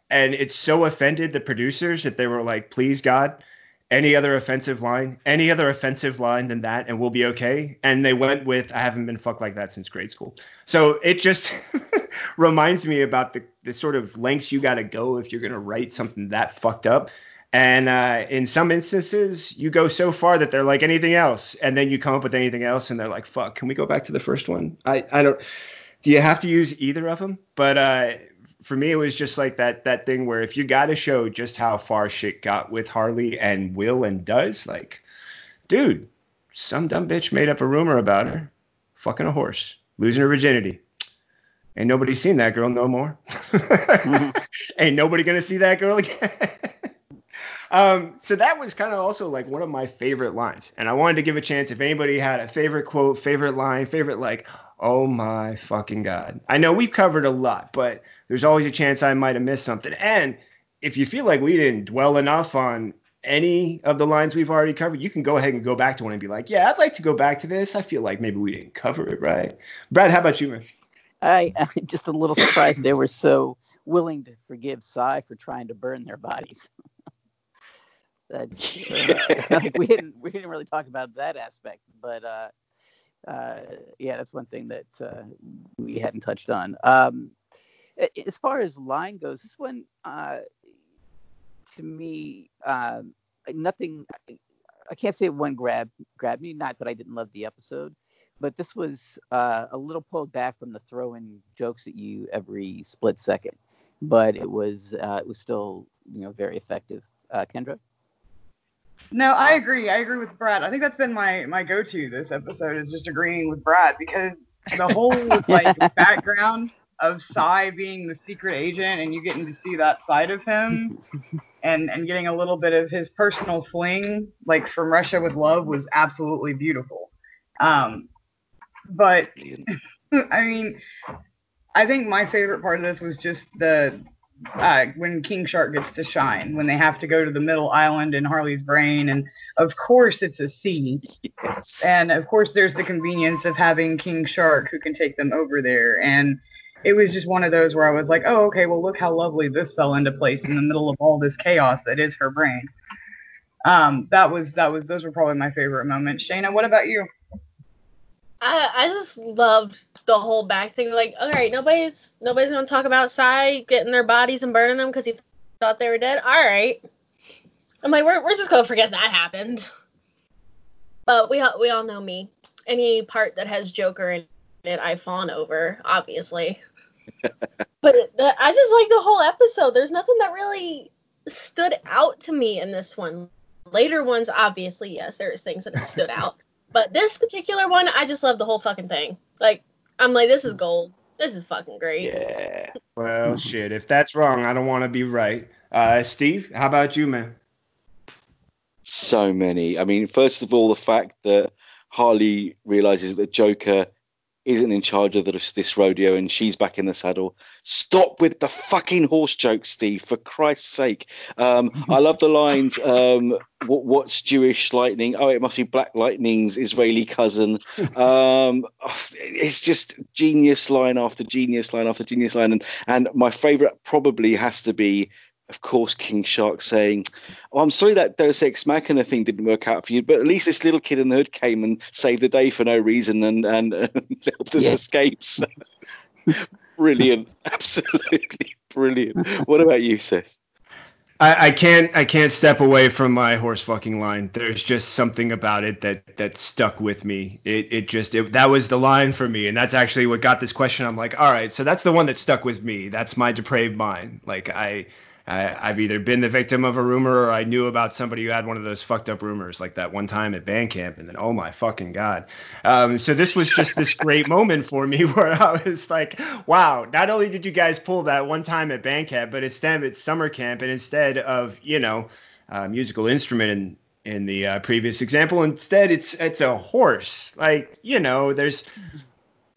And it so offended the producers that they were like, please, God, any other offensive line, any other offensive line than that, and we'll be okay. And they went with, I haven't been fucked like that since grade school. So it just reminds me about the, the sort of lengths you got to go if you're going to write something that fucked up. And uh, in some instances, you go so far that they're like anything else, and then you come up with anything else, and they're like, "Fuck, can we go back to the first one?" I, I don't. Do you have to use either of them? But uh, for me, it was just like that that thing where if you got to show just how far shit got with Harley and will and does, like, dude, some dumb bitch made up a rumor about her fucking a horse, losing her virginity. Ain't nobody seen that girl no more. Ain't nobody gonna see that girl again. um, so that was kind of also like one of my favorite lines, and I wanted to give a chance if anybody had a favorite quote, favorite line, favorite like, oh my fucking god. I know we've covered a lot, but there's always a chance I might have missed something. And if you feel like we didn't dwell enough on any of the lines we've already covered, you can go ahead and go back to one and be like, yeah, I'd like to go back to this. I feel like maybe we didn't cover it right. Brad, how about you, man? I, I'm just a little surprised they were so willing to forgive Sy for trying to burn their bodies. Uh, we didn't we didn't really talk about that aspect, but uh, uh, yeah, that's one thing that uh, we hadn't touched on. Um, as far as line goes, this one uh, to me um, nothing. I can't say one grab grabbed me. Not that I didn't love the episode, but this was uh, a little pulled back from the throw-in jokes at you every split second. But it was uh, it was still you know very effective. Uh, Kendra. No, I agree. I agree with Brad. I think that's been my my go-to this episode is just agreeing with Brad because the whole like background of Sy being the secret agent and you getting to see that side of him and and getting a little bit of his personal fling like from Russia with Love was absolutely beautiful. Um, but I mean, I think my favorite part of this was just the uh, when King Shark gets to shine, when they have to go to the middle island in Harley's brain, and of course it's a sea, and of course there's the convenience of having King Shark who can take them over there, and it was just one of those where I was like, oh okay, well look how lovely this fell into place in the middle of all this chaos that is her brain. Um, that was that was those were probably my favorite moments. Shayna, what about you? I I just loved the whole back thing. Like, all right, nobody's nobody's gonna talk about Sy getting their bodies and burning them because he thought they were dead. All right. I'm like, we're we're just gonna forget that happened. But we all we all know me. Any part that has Joker in it, I fawn over, obviously. But the, I just like the whole episode. There's nothing that really stood out to me in this one. Later ones, obviously, yes, there's things that have stood out. But this particular one, I just love the whole fucking thing. Like, I'm like, this is gold. This is fucking great. Yeah. Well, shit. If that's wrong, I don't want to be right. Uh, Steve, how about you, man? So many. I mean, first of all, the fact that Harley realizes that Joker isn't in charge of this, this rodeo and she's back in the saddle. Stop with the fucking horse joke, Steve, for Christ's sake. Um, I love the lines, um, what, what's Jewish lightning? Oh, it must be Black Lightning's Israeli cousin. Um, it's just genius line after genius line after genius line. And, and my favorite probably has to be of course, King Shark saying, "Oh, I'm sorry that Deus Ex Machina thing didn't work out for you, but at least this little kid in the hood came and saved the day for no reason and and, and helped us Yeah. escape." So, brilliant, absolutely brilliant. What about you, Seth? I, I can't I can't step away from my horse fucking line. There's just something about it that that stuck with me. It it just it, that was the line for me, and that's actually what got this question. I'm like, all right, so that's the one that stuck with me. That's my depraved mind. Like I. I, I've either been the victim of a rumor or I knew about somebody who had one of those fucked up rumors, like that one time at Bandcamp, and then oh my fucking god. Um, so this was just this great moment for me where I was like, wow, not only did you guys pull that one time at Bandcamp, but instead it's summer camp, and instead of you know a musical instrument in in the uh, previous example, instead it's it's a horse. Like you know, there's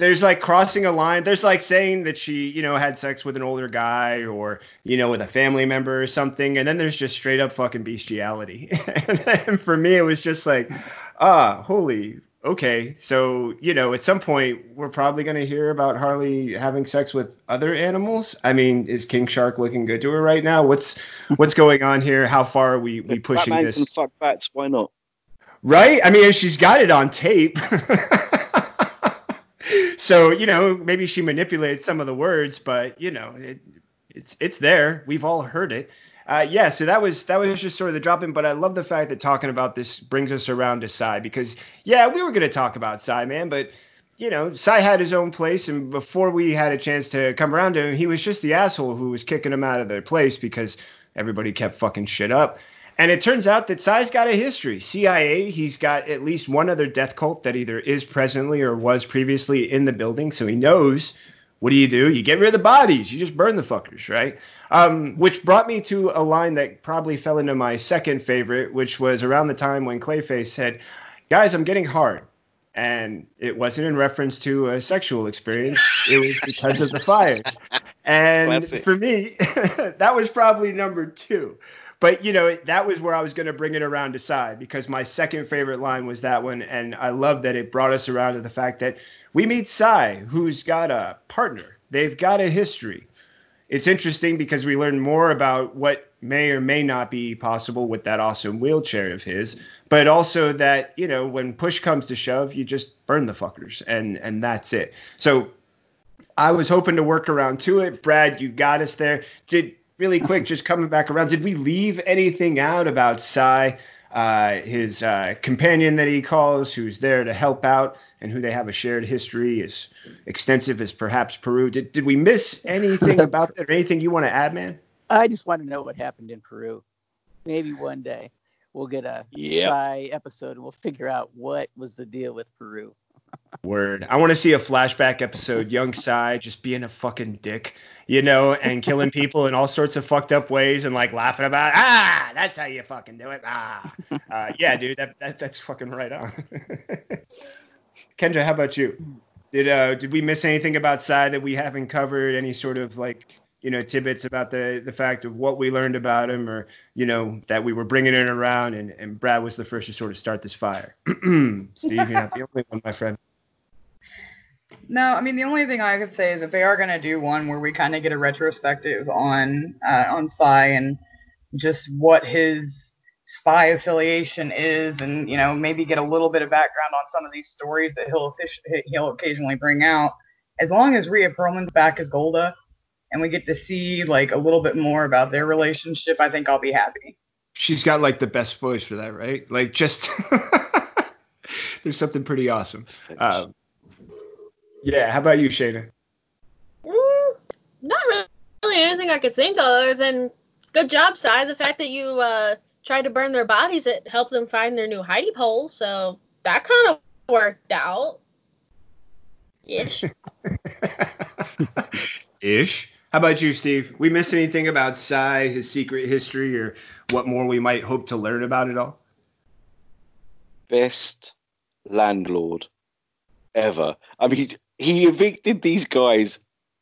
there's like crossing a line. There's like saying that she, you know, had sex with an older guy or, you know, with a family member or something. And then there's just straight up fucking bestiality. and for me, it was just like, ah, holy, okay. So, you know, at some point, we're probably going to hear about Harley having sex with other animals. I mean, is King Shark looking good to her right now? What's what's going on here? How far are we, we pushing Batman this? can fuck bats. Why not? Right? I mean, if she's got it on tape. so, you know, maybe she manipulated some of the words, but you know, it, it's it's there. We've all heard it. Uh, yeah, so that was that was just sort of the drop in, but I love the fact that talking about this brings us around to Sy because yeah, we were gonna talk about Sy, man, but you know, Sy had his own place, and before we had a chance to come around to him, he was just the asshole who was kicking him out of their place because everybody kept fucking shit up. And it turns out that Sy's got a history. CIA, he's got at least one other death cult that either is presently or was previously in the building, so he knows what do you do? You get rid of the bodies. You just burn the fuckers, right? Um, which brought me to a line that probably fell into my second favorite, which was around the time when Clayface said, Guys, I'm getting hard. And it wasn't in reference to a sexual experience, it was because of the fires. And for me, that was probably number two. But you know, that was where I was going to bring it around to side because my second favorite line was that one, and I love that it brought us around to the fact that we meet Sy, who's got a partner. They've got a history. It's interesting because we learn more about what may or may not be possible with that awesome wheelchair of his, but also that you know when push comes to shove, you just burn the fuckers, and and that's it. So I was hoping to work around to it. Brad, you got us there. Did really quick, just coming back around. Did we leave anything out about Sy, uh, his uh, companion that he calls, who's there to help out, and who they have a shared history as extensive as perhaps Peru? Did did we miss anything about that? Or anything you want to add, man? I just want to know what happened in Peru. Maybe one day we'll get a Yep. Sy episode and we'll figure out what was the deal with Peru. Word. I want to see a flashback episode. Young Sy just being a fucking dick, you know, and killing people in all sorts of fucked up ways and like laughing about, ah, that's how you fucking do it. Ah, uh, yeah, dude, that, that that's fucking right on. Kendra, how about you? Did uh did we miss anything about Sy that we haven't covered? Any sort of like you know tidbits about the the fact of what we learned about him, or you know that we were bringing it around, and and Brad was the first to sort of start this fire. Steve, you're not the only one, my friend. No, I mean the only thing I could say is if they are gonna do one where we kind of get a retrospective on uh, on Sy and just what his spy affiliation is, and you know maybe get a little bit of background on some of these stories that he'll he'll occasionally bring out. As long as Rhea Perlman's back as Golda, and we get to see like a little bit more about their relationship, I think I'll be happy. She's got like the best voice for that, right? Like just there's something pretty awesome. Um, yeah, how about you, Shayna? Mm, not really anything I could think of other than good job, Sy. The fact that you uh, tried to burn their bodies, it helped them find their new hidey hole. So that kind of worked out. Ish. Ish. How about you, Steve? We miss anything about Sy, his secret history, or what more we might hope to learn about it all? Best landlord ever. I mean, he evicted these guys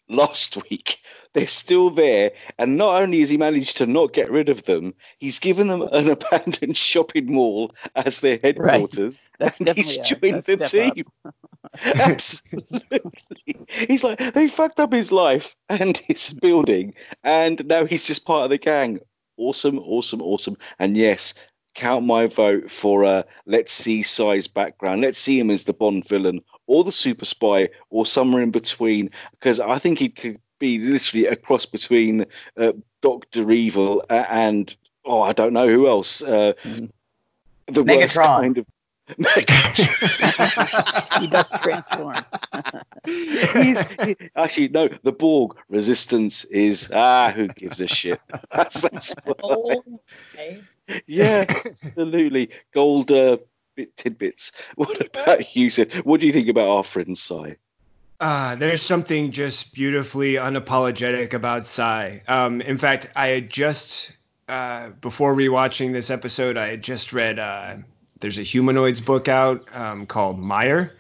last week. They're still there, and not only has he managed to not get rid of them, he's given them an abandoned shopping mall as their headquarters, That's and he's definitely a- joined the that's step up. team. Absolutely. He's like, they fucked up his life and his building, and now he's just part of the gang. Awesome, awesome, awesome. And yes, count my vote for a let's see size background. Let's see him as the Bond villain or the super spy or somewhere in between, because I think he could be literally a cross between uh, Doctor Evil uh, and oh, I don't know who else. Uh, Mhm. the worst kind of Megatron. He does transform. He's, he, actually, no, the Borg resistance is ah, who gives a shit? That's, that's what I- Oh, okay. yeah, absolutely. Gold uh, bit, tidbits. What about you? Sid? What do you think about our friend Sy? Uh, there's something just beautifully unapologetic about Sy. Um, in fact, I had just, uh, before rewatching this episode, I had just read, uh, there's a humanoids book out um, called Meyer.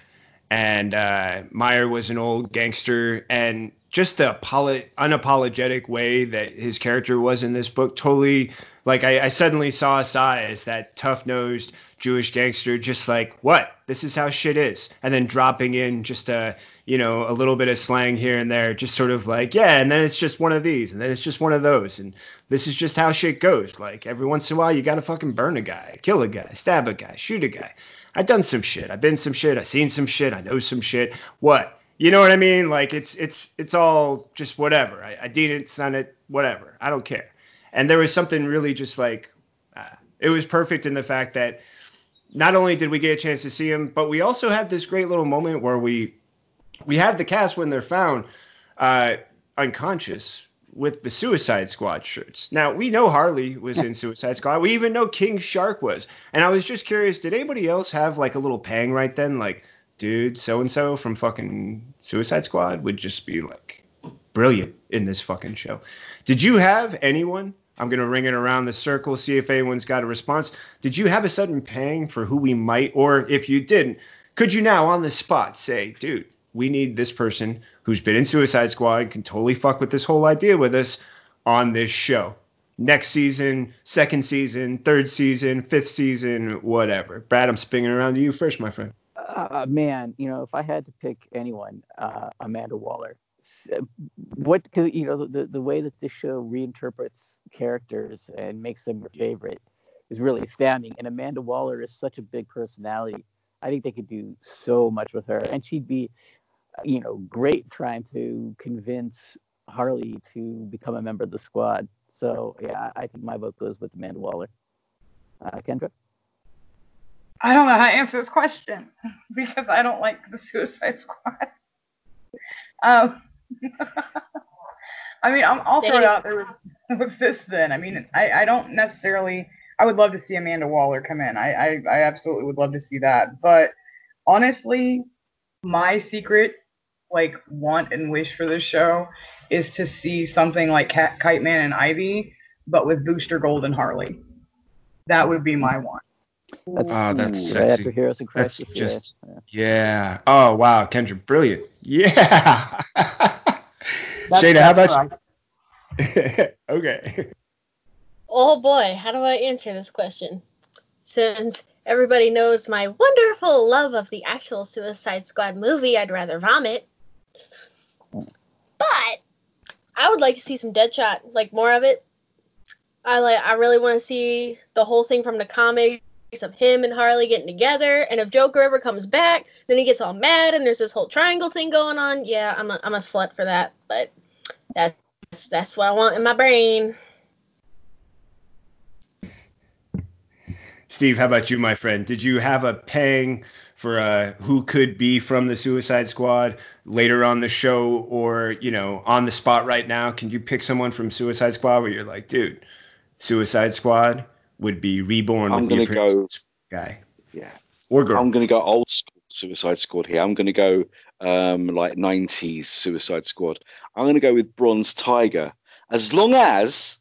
And uh, Meyer was an old gangster. And just the apolo- unapologetic way that his character was in this book totally, like, I, I suddenly saw Sy as that tough nosed Jewish gangster, just like, what? This is how shit is. And then dropping in just a, you know, a little bit of slang here and there, just sort of like, yeah, and then it's just one of these, and then it's just one of those, and this is just how shit goes. Like every once in a while, you gotta fucking burn a guy, kill a guy, stab a guy, shoot a guy. I've done some shit. I've been some shit. I've seen some shit. I know some shit. What? You know what I mean? Like it's it's it's all just whatever. I, I didn't sign it. Whatever. I don't care. And there was something really just like uh, it was perfect in the fact that not only did we get a chance to see him, but we also had this great little moment where we we have the cast when they're found uh, unconscious with the Suicide Squad shirts. Now we know Harley was in Suicide Squad. We even know King Shark was. And I was just curious, did anybody else have like a little pang right then, like, dude, so and so from fucking Suicide Squad would just be like brilliant in this fucking show. Did you have anyone? I'm gonna ring it around the circle, see if anyone's got a response. Did you have a sudden pang for who we might, or if you didn't, could you now on the spot say, dude, we need this person who's been in Suicide Squad, can totally fuck with this whole idea with us on this show. Next season, second season, third season, fifth season, whatever. Brad, I'm spinning around to you first, my friend. Uh, man, you know, if I had to pick anyone, uh, Amanda Waller. What, you know, the the way that this show reinterprets characters and makes them your favorite is really astounding. And Amanda Waller is such a big personality. I think they could do so much with her, and she'd be, you know, great trying to convince Harley to become a member of the squad. So yeah, I I think my vote goes with Amanda Waller. Uh, Kendra. I don't know how to answer this question because I don't like the Suicide Squad. Um, I mean, I'm, I'll throw it out there with, with this then. I mean, I, I don't necessarily. I would love to see Amanda Waller come in. I, I, I absolutely would love to see that. But honestly, my secret like want and wish for this show is to see something like Cat, Kite Man and Ivy, but with Booster Gold and Harley. That would be my want. That's, Oh, that's right sexy. after Heroes in That's just- yeah. Yeah. Oh wow, Kendra, brilliant. Yeah. That's- Shayna, how about what you? okay. Oh boy, how do I answer this question? Since everybody knows my wonderful love of the actual Suicide Squad movie, I'd rather vomit. But I would like to see some Deadshot, like more of it. I like I really want to see the whole thing from the comics of him and Harley getting together. And if Joker ever comes back, then he gets all mad and there's this whole triangle thing going on. Yeah, I'm a I'm a slut for that, but that's that's what I want in my brain. Steve, how about you, my friend? Did you have a pang for uh, who could be from the Suicide Squad later on the show, or you know, on the spot right now? Can you pick someone from Suicide Squad where you're like, dude, Suicide Squad would be reborn I'm gonna go- guy Yeah. or girl? I'm going to go old school Suicide Squad here. I'm going to go um, like 90s Suicide Squad. I'm going to go with Bronze Tiger. As long as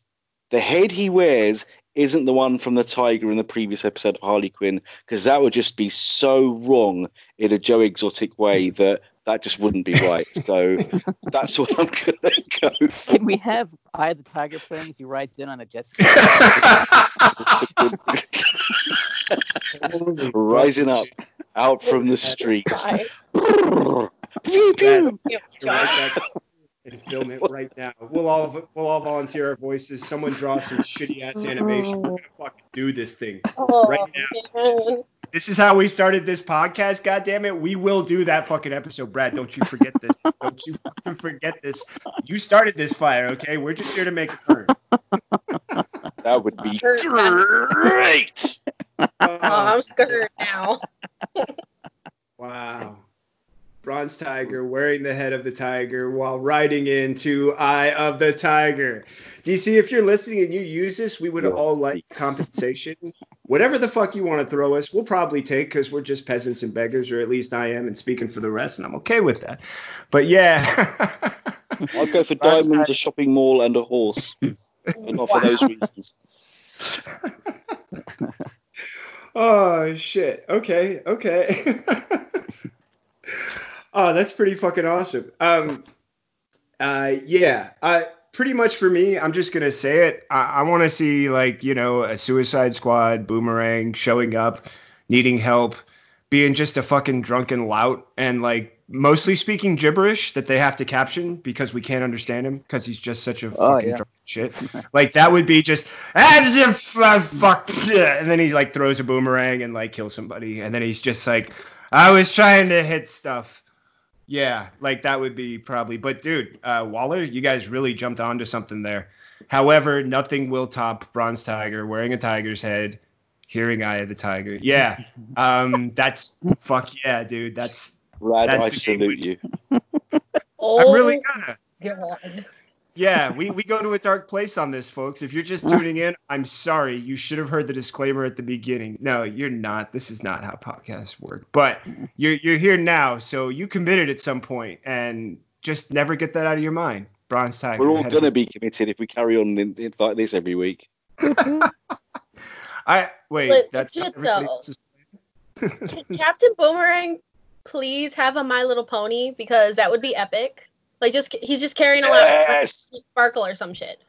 the head he wears isn't the one from the Tiger in the previous episode of Harley Quinn, because that would just be so wrong in a Joe Exotic way that that just wouldn't be right. So that's what I'm going to go for. Can we have I the Tiger playing as he rides in on a jet ski? Rising up out from the streets. Pew, pew. Yeah, Write that and film it right now. We'll all we'll all volunteer our voices. Someone draw some shitty ass animation. We're gonna fucking do this thing. Oh, Right man. This is how we started this podcast. God damn it, we will do that fucking episode, Brad. Don't you forget this. Don't you fucking forget this. You started this fire, okay? We're just here to make it burn. That would be Hurt, man. great. Oh, I'm scared now. Wow. Bronze Tiger wearing the head of the tiger while riding into Eye of the Tiger. DC, if you're listening and you use this, we would Yeah. all like compensation. Whatever the fuck you want to throw us, we'll probably take because we're just peasants and beggars, or at least I am, and speaking for the rest, and I'm okay with that. But yeah. I'll go for diamonds, a shopping mall, and a horse. And not for those reasons. oh shit. Okay. Okay. oh, that's pretty fucking awesome. Um. Uh. Yeah. Uh. Pretty much for me, I'm just gonna say it. I, I want to see like you know a Suicide Squad boomerang showing up, needing help, being just a fucking drunken lout, and like mostly speaking gibberish that they have to caption because we can't understand him because he's just such a Oh, fucking yeah. drunken shit. Like that would be just as if uh, fuck, and then he like throws a boomerang and like kills somebody, and then he's just like, I was trying to hit stuff. Yeah, like that would be probably. But dude, uh, Waller, you guys really jumped onto something there. However, nothing will top Bronze Tiger wearing a tiger's head, hearing Eye of the Tiger. Yeah, um, that's fuck yeah, dude. That's Rad, That's I the salute you. Oh, I'm really gonna. God. Yeah, we, we go to a dark place on this, folks. If you're just tuning in, I'm sorry. You should have heard the disclaimer at the beginning. No, you're not. This is not how podcasts work. But you're you're here now, so you committed at some point, and just never get that out of your mind. Bronze Tiger. We're all going to of- be committed if we carry on in, in, like this every week. I wait. Legit that's not though. Can Captain Boomerang please have a My Little Pony because that would be epic. Like just he's just carrying a Yes! Lot of sparkle or some shit.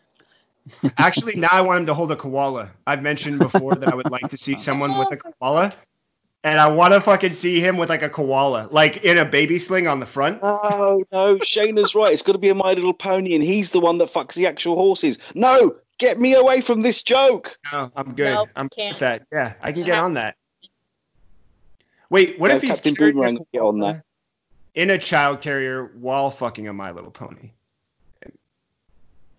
Actually, now I want him to hold a koala. I've mentioned before that I would like to see someone with a koala, and I want to fucking see him with like a koala, like in a baby sling on the front. No, no, Shayna's right. It's got to be a My Little Pony, and he's the one that fucks the actual horses. No, get me away from this joke. No, I'm good. Nope, I'm good can't. with that. Yeah, I can get on that. Wait, what No, if he's Captain carrying a Boomerang get on that. In a child carrier while fucking a My Little Pony?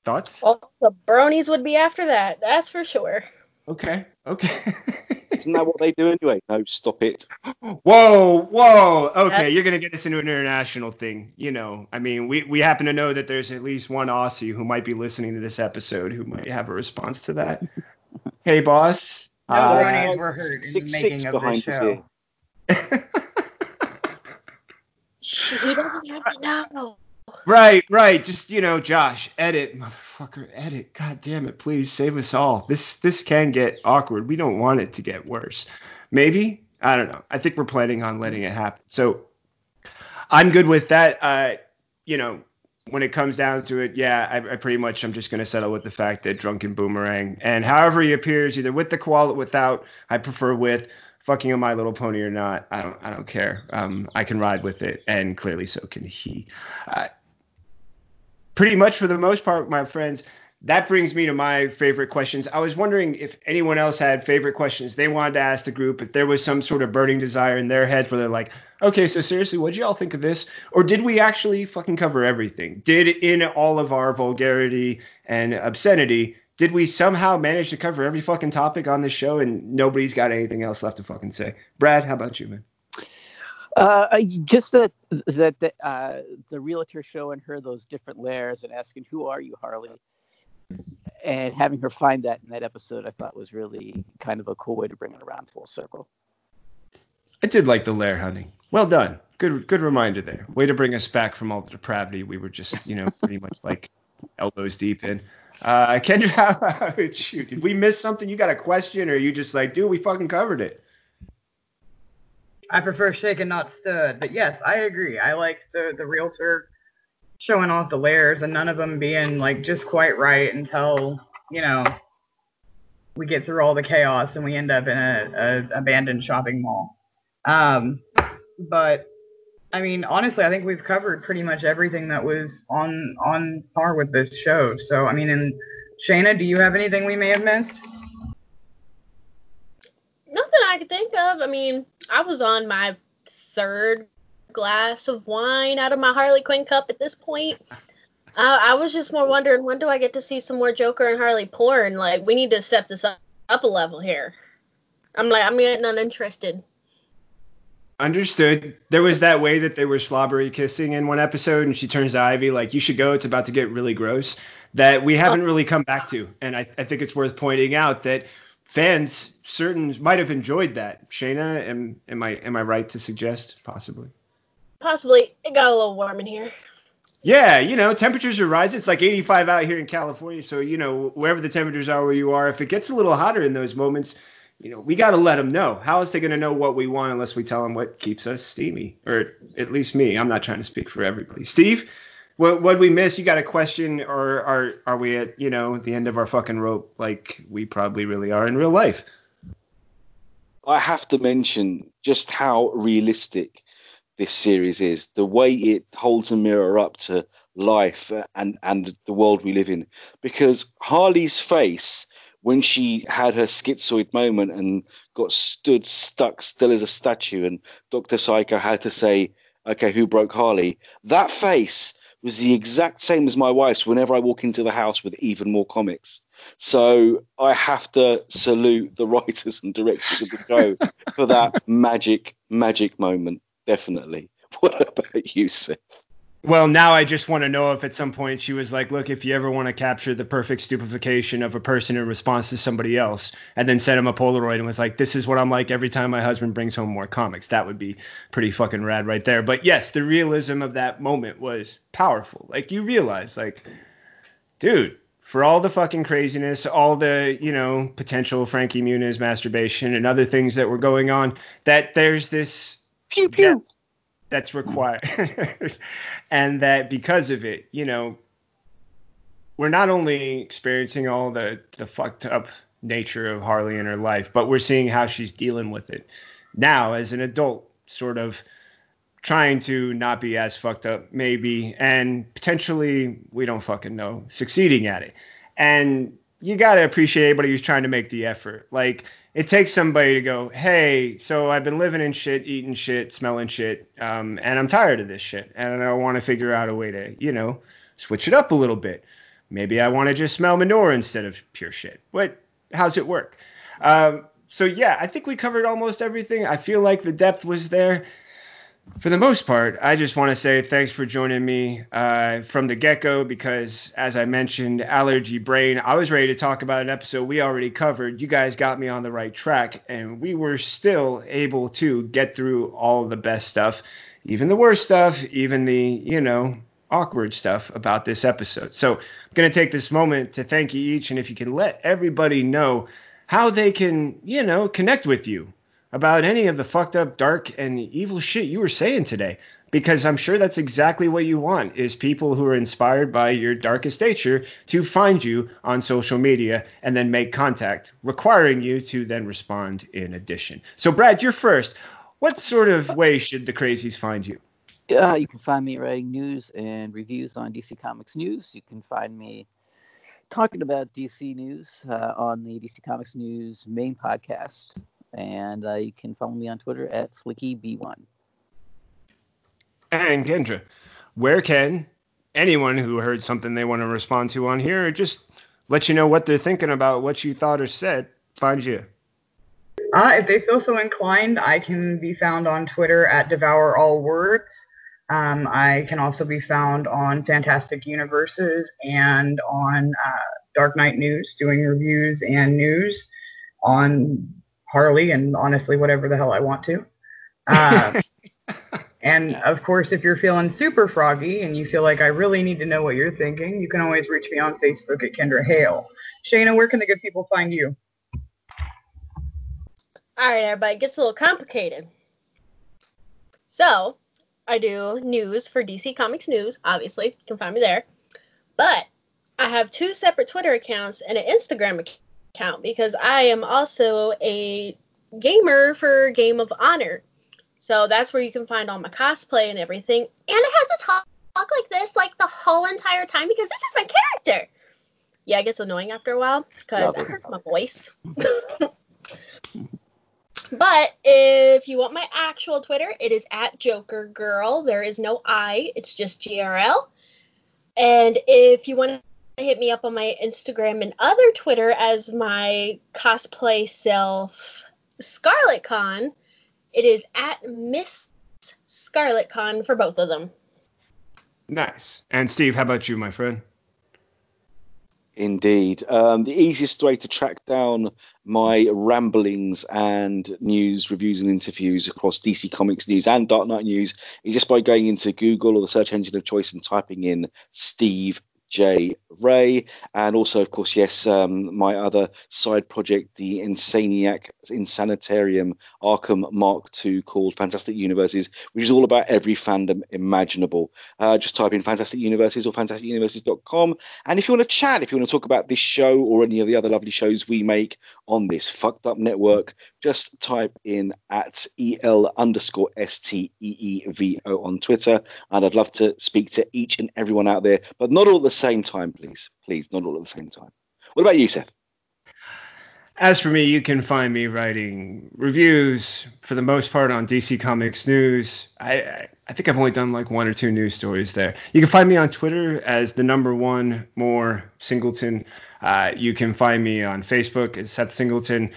Thoughts? Well, the bronies would be after that. That's for sure. Okay, okay. Isn't that what they do anyway? No, stop it. Whoa, whoa. Okay, That's- you're gonna get us into an international thing. You know, I mean, we we happen to know that there's at least one Aussie who might be listening to this episode who might have a response to that. hey, boss. No Uh, bronies were hurt in Six the six making of behind this show. He doesn't have to know. Right, right. Just you know, Josh, edit, motherfucker, edit. God damn it, please save us all. This this can get awkward. We don't want it to get worse. Maybe I don't know. I think we're planning on letting it happen. So I'm good with that. Uh, you know, when it comes down to it, yeah, I, I pretty much I'm just gonna settle with the fact that drunken boomerang and however he appears, either with the koala, without, I prefer with. Fucking My Little Pony or not, I don't, I don't care. Um, I can ride with it, and clearly so can he. Uh, pretty much for the most part, my friends, that brings me to my favorite questions. I was wondering if anyone else had favorite questions they wanted to ask the group, if there was some sort of burning desire in their heads where they're like, okay, so seriously, what did y'all think of this? Or did we actually fucking cover everything? Did in all of our vulgarity and obscenity, did we somehow manage to cover every fucking topic on this show and nobody's got anything else left to fucking say? Brad, how about you, man? Uh, just that that the, uh, the realtor showing her those different layers and asking, "Who are you, Harley?" and having her find that in that episode, I thought was really kind of a cool way to bring it around full circle. I did like the lair hunting. Well done. Good good reminder there. Way to bring us back from all the depravity we were just, you know, pretty much like elbows deep in. Uh, Kendra, how about you? Did we miss something? You got a question, or you just like, dude, we fucking covered it? I prefer shaken, not stirred. But yes, I agree. I like the the realtor showing off the layers and none of them being like just quite right until you know we get through all the chaos and we end up in a, a abandoned shopping mall. Um, but I mean, honestly, I think we've covered pretty much everything that was on on par with this show. So I mean, and Shayna, do you have anything we may have missed? Nothing I could think of. I mean, I was on my third glass of wine out of my Harley Quinn cup at this point. Uh, I was just more wondering when do I get to see some more Joker and Harley porn? Like we need to step this up, up a level here. I'm like I'm getting uninterested. Understood. There was that way that they were slobbery kissing in one episode, and she turns to Ivy like, "You should go. It's about to get really gross." That we haven't oh. really come back to, and I, I think it's worth pointing out that fans certain might have enjoyed that. Shayna, am am I am I right to suggest possibly? Possibly. It got a little warm in here. Yeah, you know, temperatures are rising. It's like 85 out here in California. So, you know, wherever the temperatures are where you are, if it gets a little hotter in those moments, you know, we got to let them know. How is they going to know what we want unless we tell them what keeps us steamy? Or at least me. I'm not trying to speak for everybody. Steve, what what we miss? You got a question, or are are we at you know the end of our fucking rope like we probably really are in real life? I have to mention just how realistic this series is, the way it holds a mirror up to life and and the world we live in. Because Harley's face when she had her schizoid moment and got stood stuck still as a statue, and Doctor Psycho had to say, "Okay, who broke Harley?" That face was the exact same as my wife's whenever I walk into the house with even more comics. So I have to salute the writers and directors of the show for that magic, magic moment definitely. What about you, Seth? Well, now I just want to know if at some point she was like, look, if you ever want to capture the perfect stupefaction of a person in response to somebody else, and then sent him a Polaroid and was like, this is what I'm like every time my husband brings home more comics. That would be pretty fucking rad right there. But yes, the realism of that moment was powerful. Like you realize, like, dude, for all the fucking craziness, all the, you know, potential Frankie Muniz masturbation and other things that were going on, that there's this Pew pew. That's required. and that because of it, you know, we're not only experiencing all the, the fucked up nature of Harley in her life, but we're seeing how she's dealing with it now as an adult, sort of trying to not be as fucked up, maybe, and potentially, we don't fucking know, succeeding at it. And you got to appreciate anybody who's trying to make the effort. Like, it takes somebody to go, hey, so I've been living in shit, eating shit, smelling shit, um, and I'm tired of this shit, and I want to figure out a way to, you know, switch it up a little bit. Maybe I want to just smell manure instead of pure shit. But how's it work? Um, so yeah, I think we covered almost everything. I feel like the depth was there for the most part, I just want to say thanks for joining me uh, from the get go because, as I mentioned, Allergy Brain, I was ready to talk about an episode we already covered. You guys got me on the right track, and we were still able to get through all the best stuff, even the worst stuff, even the, you know, awkward stuff about this episode. So I'm going to take this moment to thank you each, and if you can let everybody know how they can, you know, connect with you about any of the fucked up, dark, and evil shit you were saying today. Because I'm sure that's exactly what you want is people who are inspired by your darkest nature to find you on social media and then make contact, requiring you to then respond in addition. So Brad, you're first. What sort of way should the crazies find you? Uh, you can find me writing news and reviews on DC Comics News. You can find me talking about DC news uh, on the DC Comics News main podcast, and uh, you can follow me on Twitter at FlickyB1. And Kendra, where can anyone who heard something they want to respond to on here, or just let you know what they're thinking about what you thought or said, find you? Uh, if they feel so inclined, I can be found on Twitter at Devour All Words. Um, I can also be found on Fantastic Universes and on uh, Dark Knight News, doing reviews and news on Harley and honestly whatever the hell I want to. Uh, and of course, if you're feeling super froggy and you feel like I really need to know what you're thinking, you can always reach me on Facebook at Kendra Hale. Shayna, where can the good people find you? All right, everybody, it gets a little complicated. So, I do news for DC Comics News, obviously. You can find me there. But I have two separate Twitter accounts and an Instagram account because I am also a gamer for Game of Honor. So that's where you can find all my cosplay and everything. And I have to talk, talk like this like the whole entire time because this is my character. Yeah, it gets annoying after a while because it hurts my voice. But if you want my actual Twitter, it is at Joker Girl. There is no I, it's just GRL. And if you want to hit me up on my Instagram and other Twitter as my cosplay self, Scarlet Con, it is at Miss Scarlet Con for both of them. Nice. And Steve, how about you, my friend? Indeed. Um, the easiest way to track down my ramblings and news, reviews, and interviews across DC Comics news and Dark Knight news is just by going into Google or the search engine of choice and typing in Steve J. Ray, and also, of course, yes, um, my other side project, the Insaniac Insanitarium Arkham Mark II, called Fantastic Universes, which is all about every fandom imaginable. Uh, just type in Fantastic Universes or FantasticUniverses.com. And if you want to chat, if you want to talk about this show or any of the other lovely shows we make on this fucked up network, just type in at el underscore s t e e v o on Twitter, and I'd love to speak to each and everyone out there, but not all the same time, please. Please, not all at the same time. What about you, Seth? As for me, you can find me writing reviews for the most part on DC Comics News. I, I think I've only done like one or two news stories there. You can find me on Twitter as the number one more Singleton. Uh, you can find me on Facebook as Seth Singleton.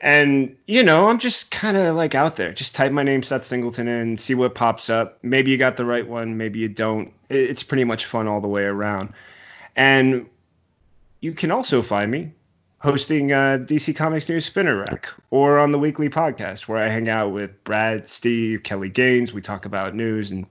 And, you know, I'm just kind of like out there. Just type my name, Seth Singleton, in, see what pops up. Maybe you got the right one, maybe you don't. It's pretty much fun all the way around. And you can also find me hosting uh, DC Comics News Spinner Rack or on the weekly podcast where I hang out with Brad, Steve, Kelly Gaines. We talk about news and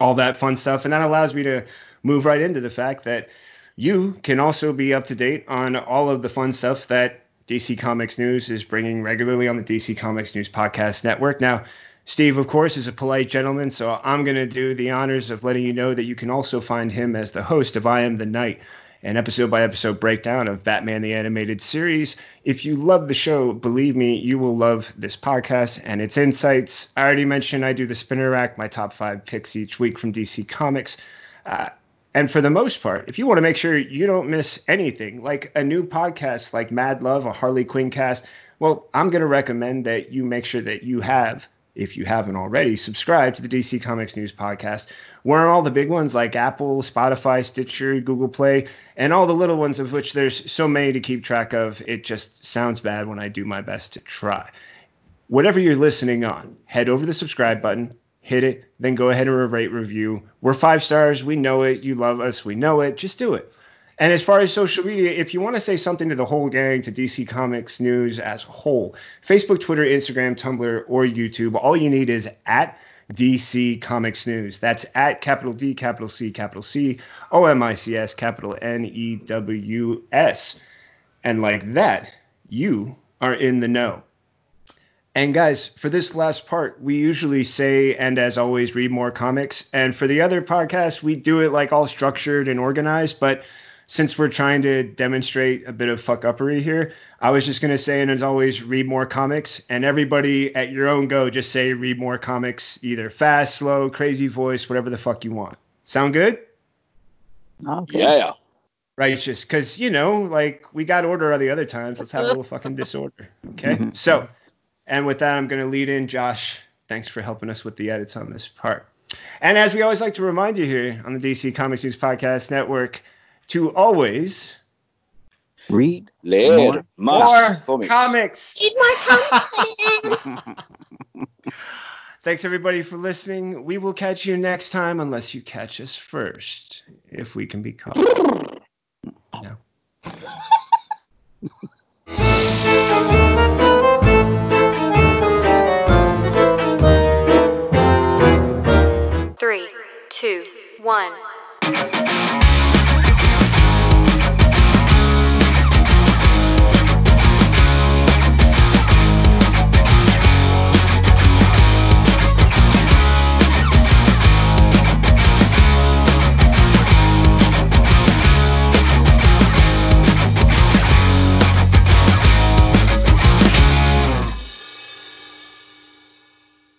all that fun stuff. And that allows me to move right into the fact that you can also be up to date on all of the fun stuff that DC Comics News is bringing regularly on the DC Comics News Podcast Network. Now, Steve, of course, is a polite gentleman, so I'm going to do the honors of letting you know that you can also find him as the host of I Am the Night, an episode by episode breakdown of Batman the Animated Series. If you love the show, believe me, you will love this podcast and its insights. I already mentioned I do the Spinner Rack, my top five picks each week from DC Comics. Uh, and for the most part, if you want to make sure you don't miss anything, like a new podcast like Mad Love, a Harley Quinn cast, well, I'm going to recommend that you make sure that you have, if you haven't already, subscribed to the DC Comics News Podcast. We're on all the big ones like Apple, Spotify, Stitcher, Google Play, and all the little ones of which there's so many to keep track of. It just sounds bad when I do my best to try. Whatever you're listening on, head over the subscribe button, hit it, then go ahead and rate review. We're five stars. We know it. You love us. We know it. Just do it. And as far as social media, if you want to say something to the whole gang, to DC Comics News as a whole, Facebook, Twitter, Instagram, Tumblr, or YouTube, all you need is at DC Comics News. That's at capital D, capital C, capital C, O M I C S, capital N E W S. And like that, you are in the know. And guys, for this last part, we usually say, and as always, read more comics. And for the other podcast, we do it like all structured and organized. But since we're trying to demonstrate a bit of fuck uppery here, I was just gonna say, and as always, read more comics. And everybody at your own go, just say read more comics, either fast, slow, crazy voice, whatever the fuck you want. Sound good? Okay. Yeah. righteous because you know like we got order all the other times let's have a little fucking disorder okay so and with that i'm going to lead in josh thanks for helping us with the edits on this part and as we always like to remind you here on the dc comics news podcast network to always Read more. more comics. comics Need more content. thanks everybody for listening we will catch you next time unless you catch us first if we can be caught no. Three, two, one.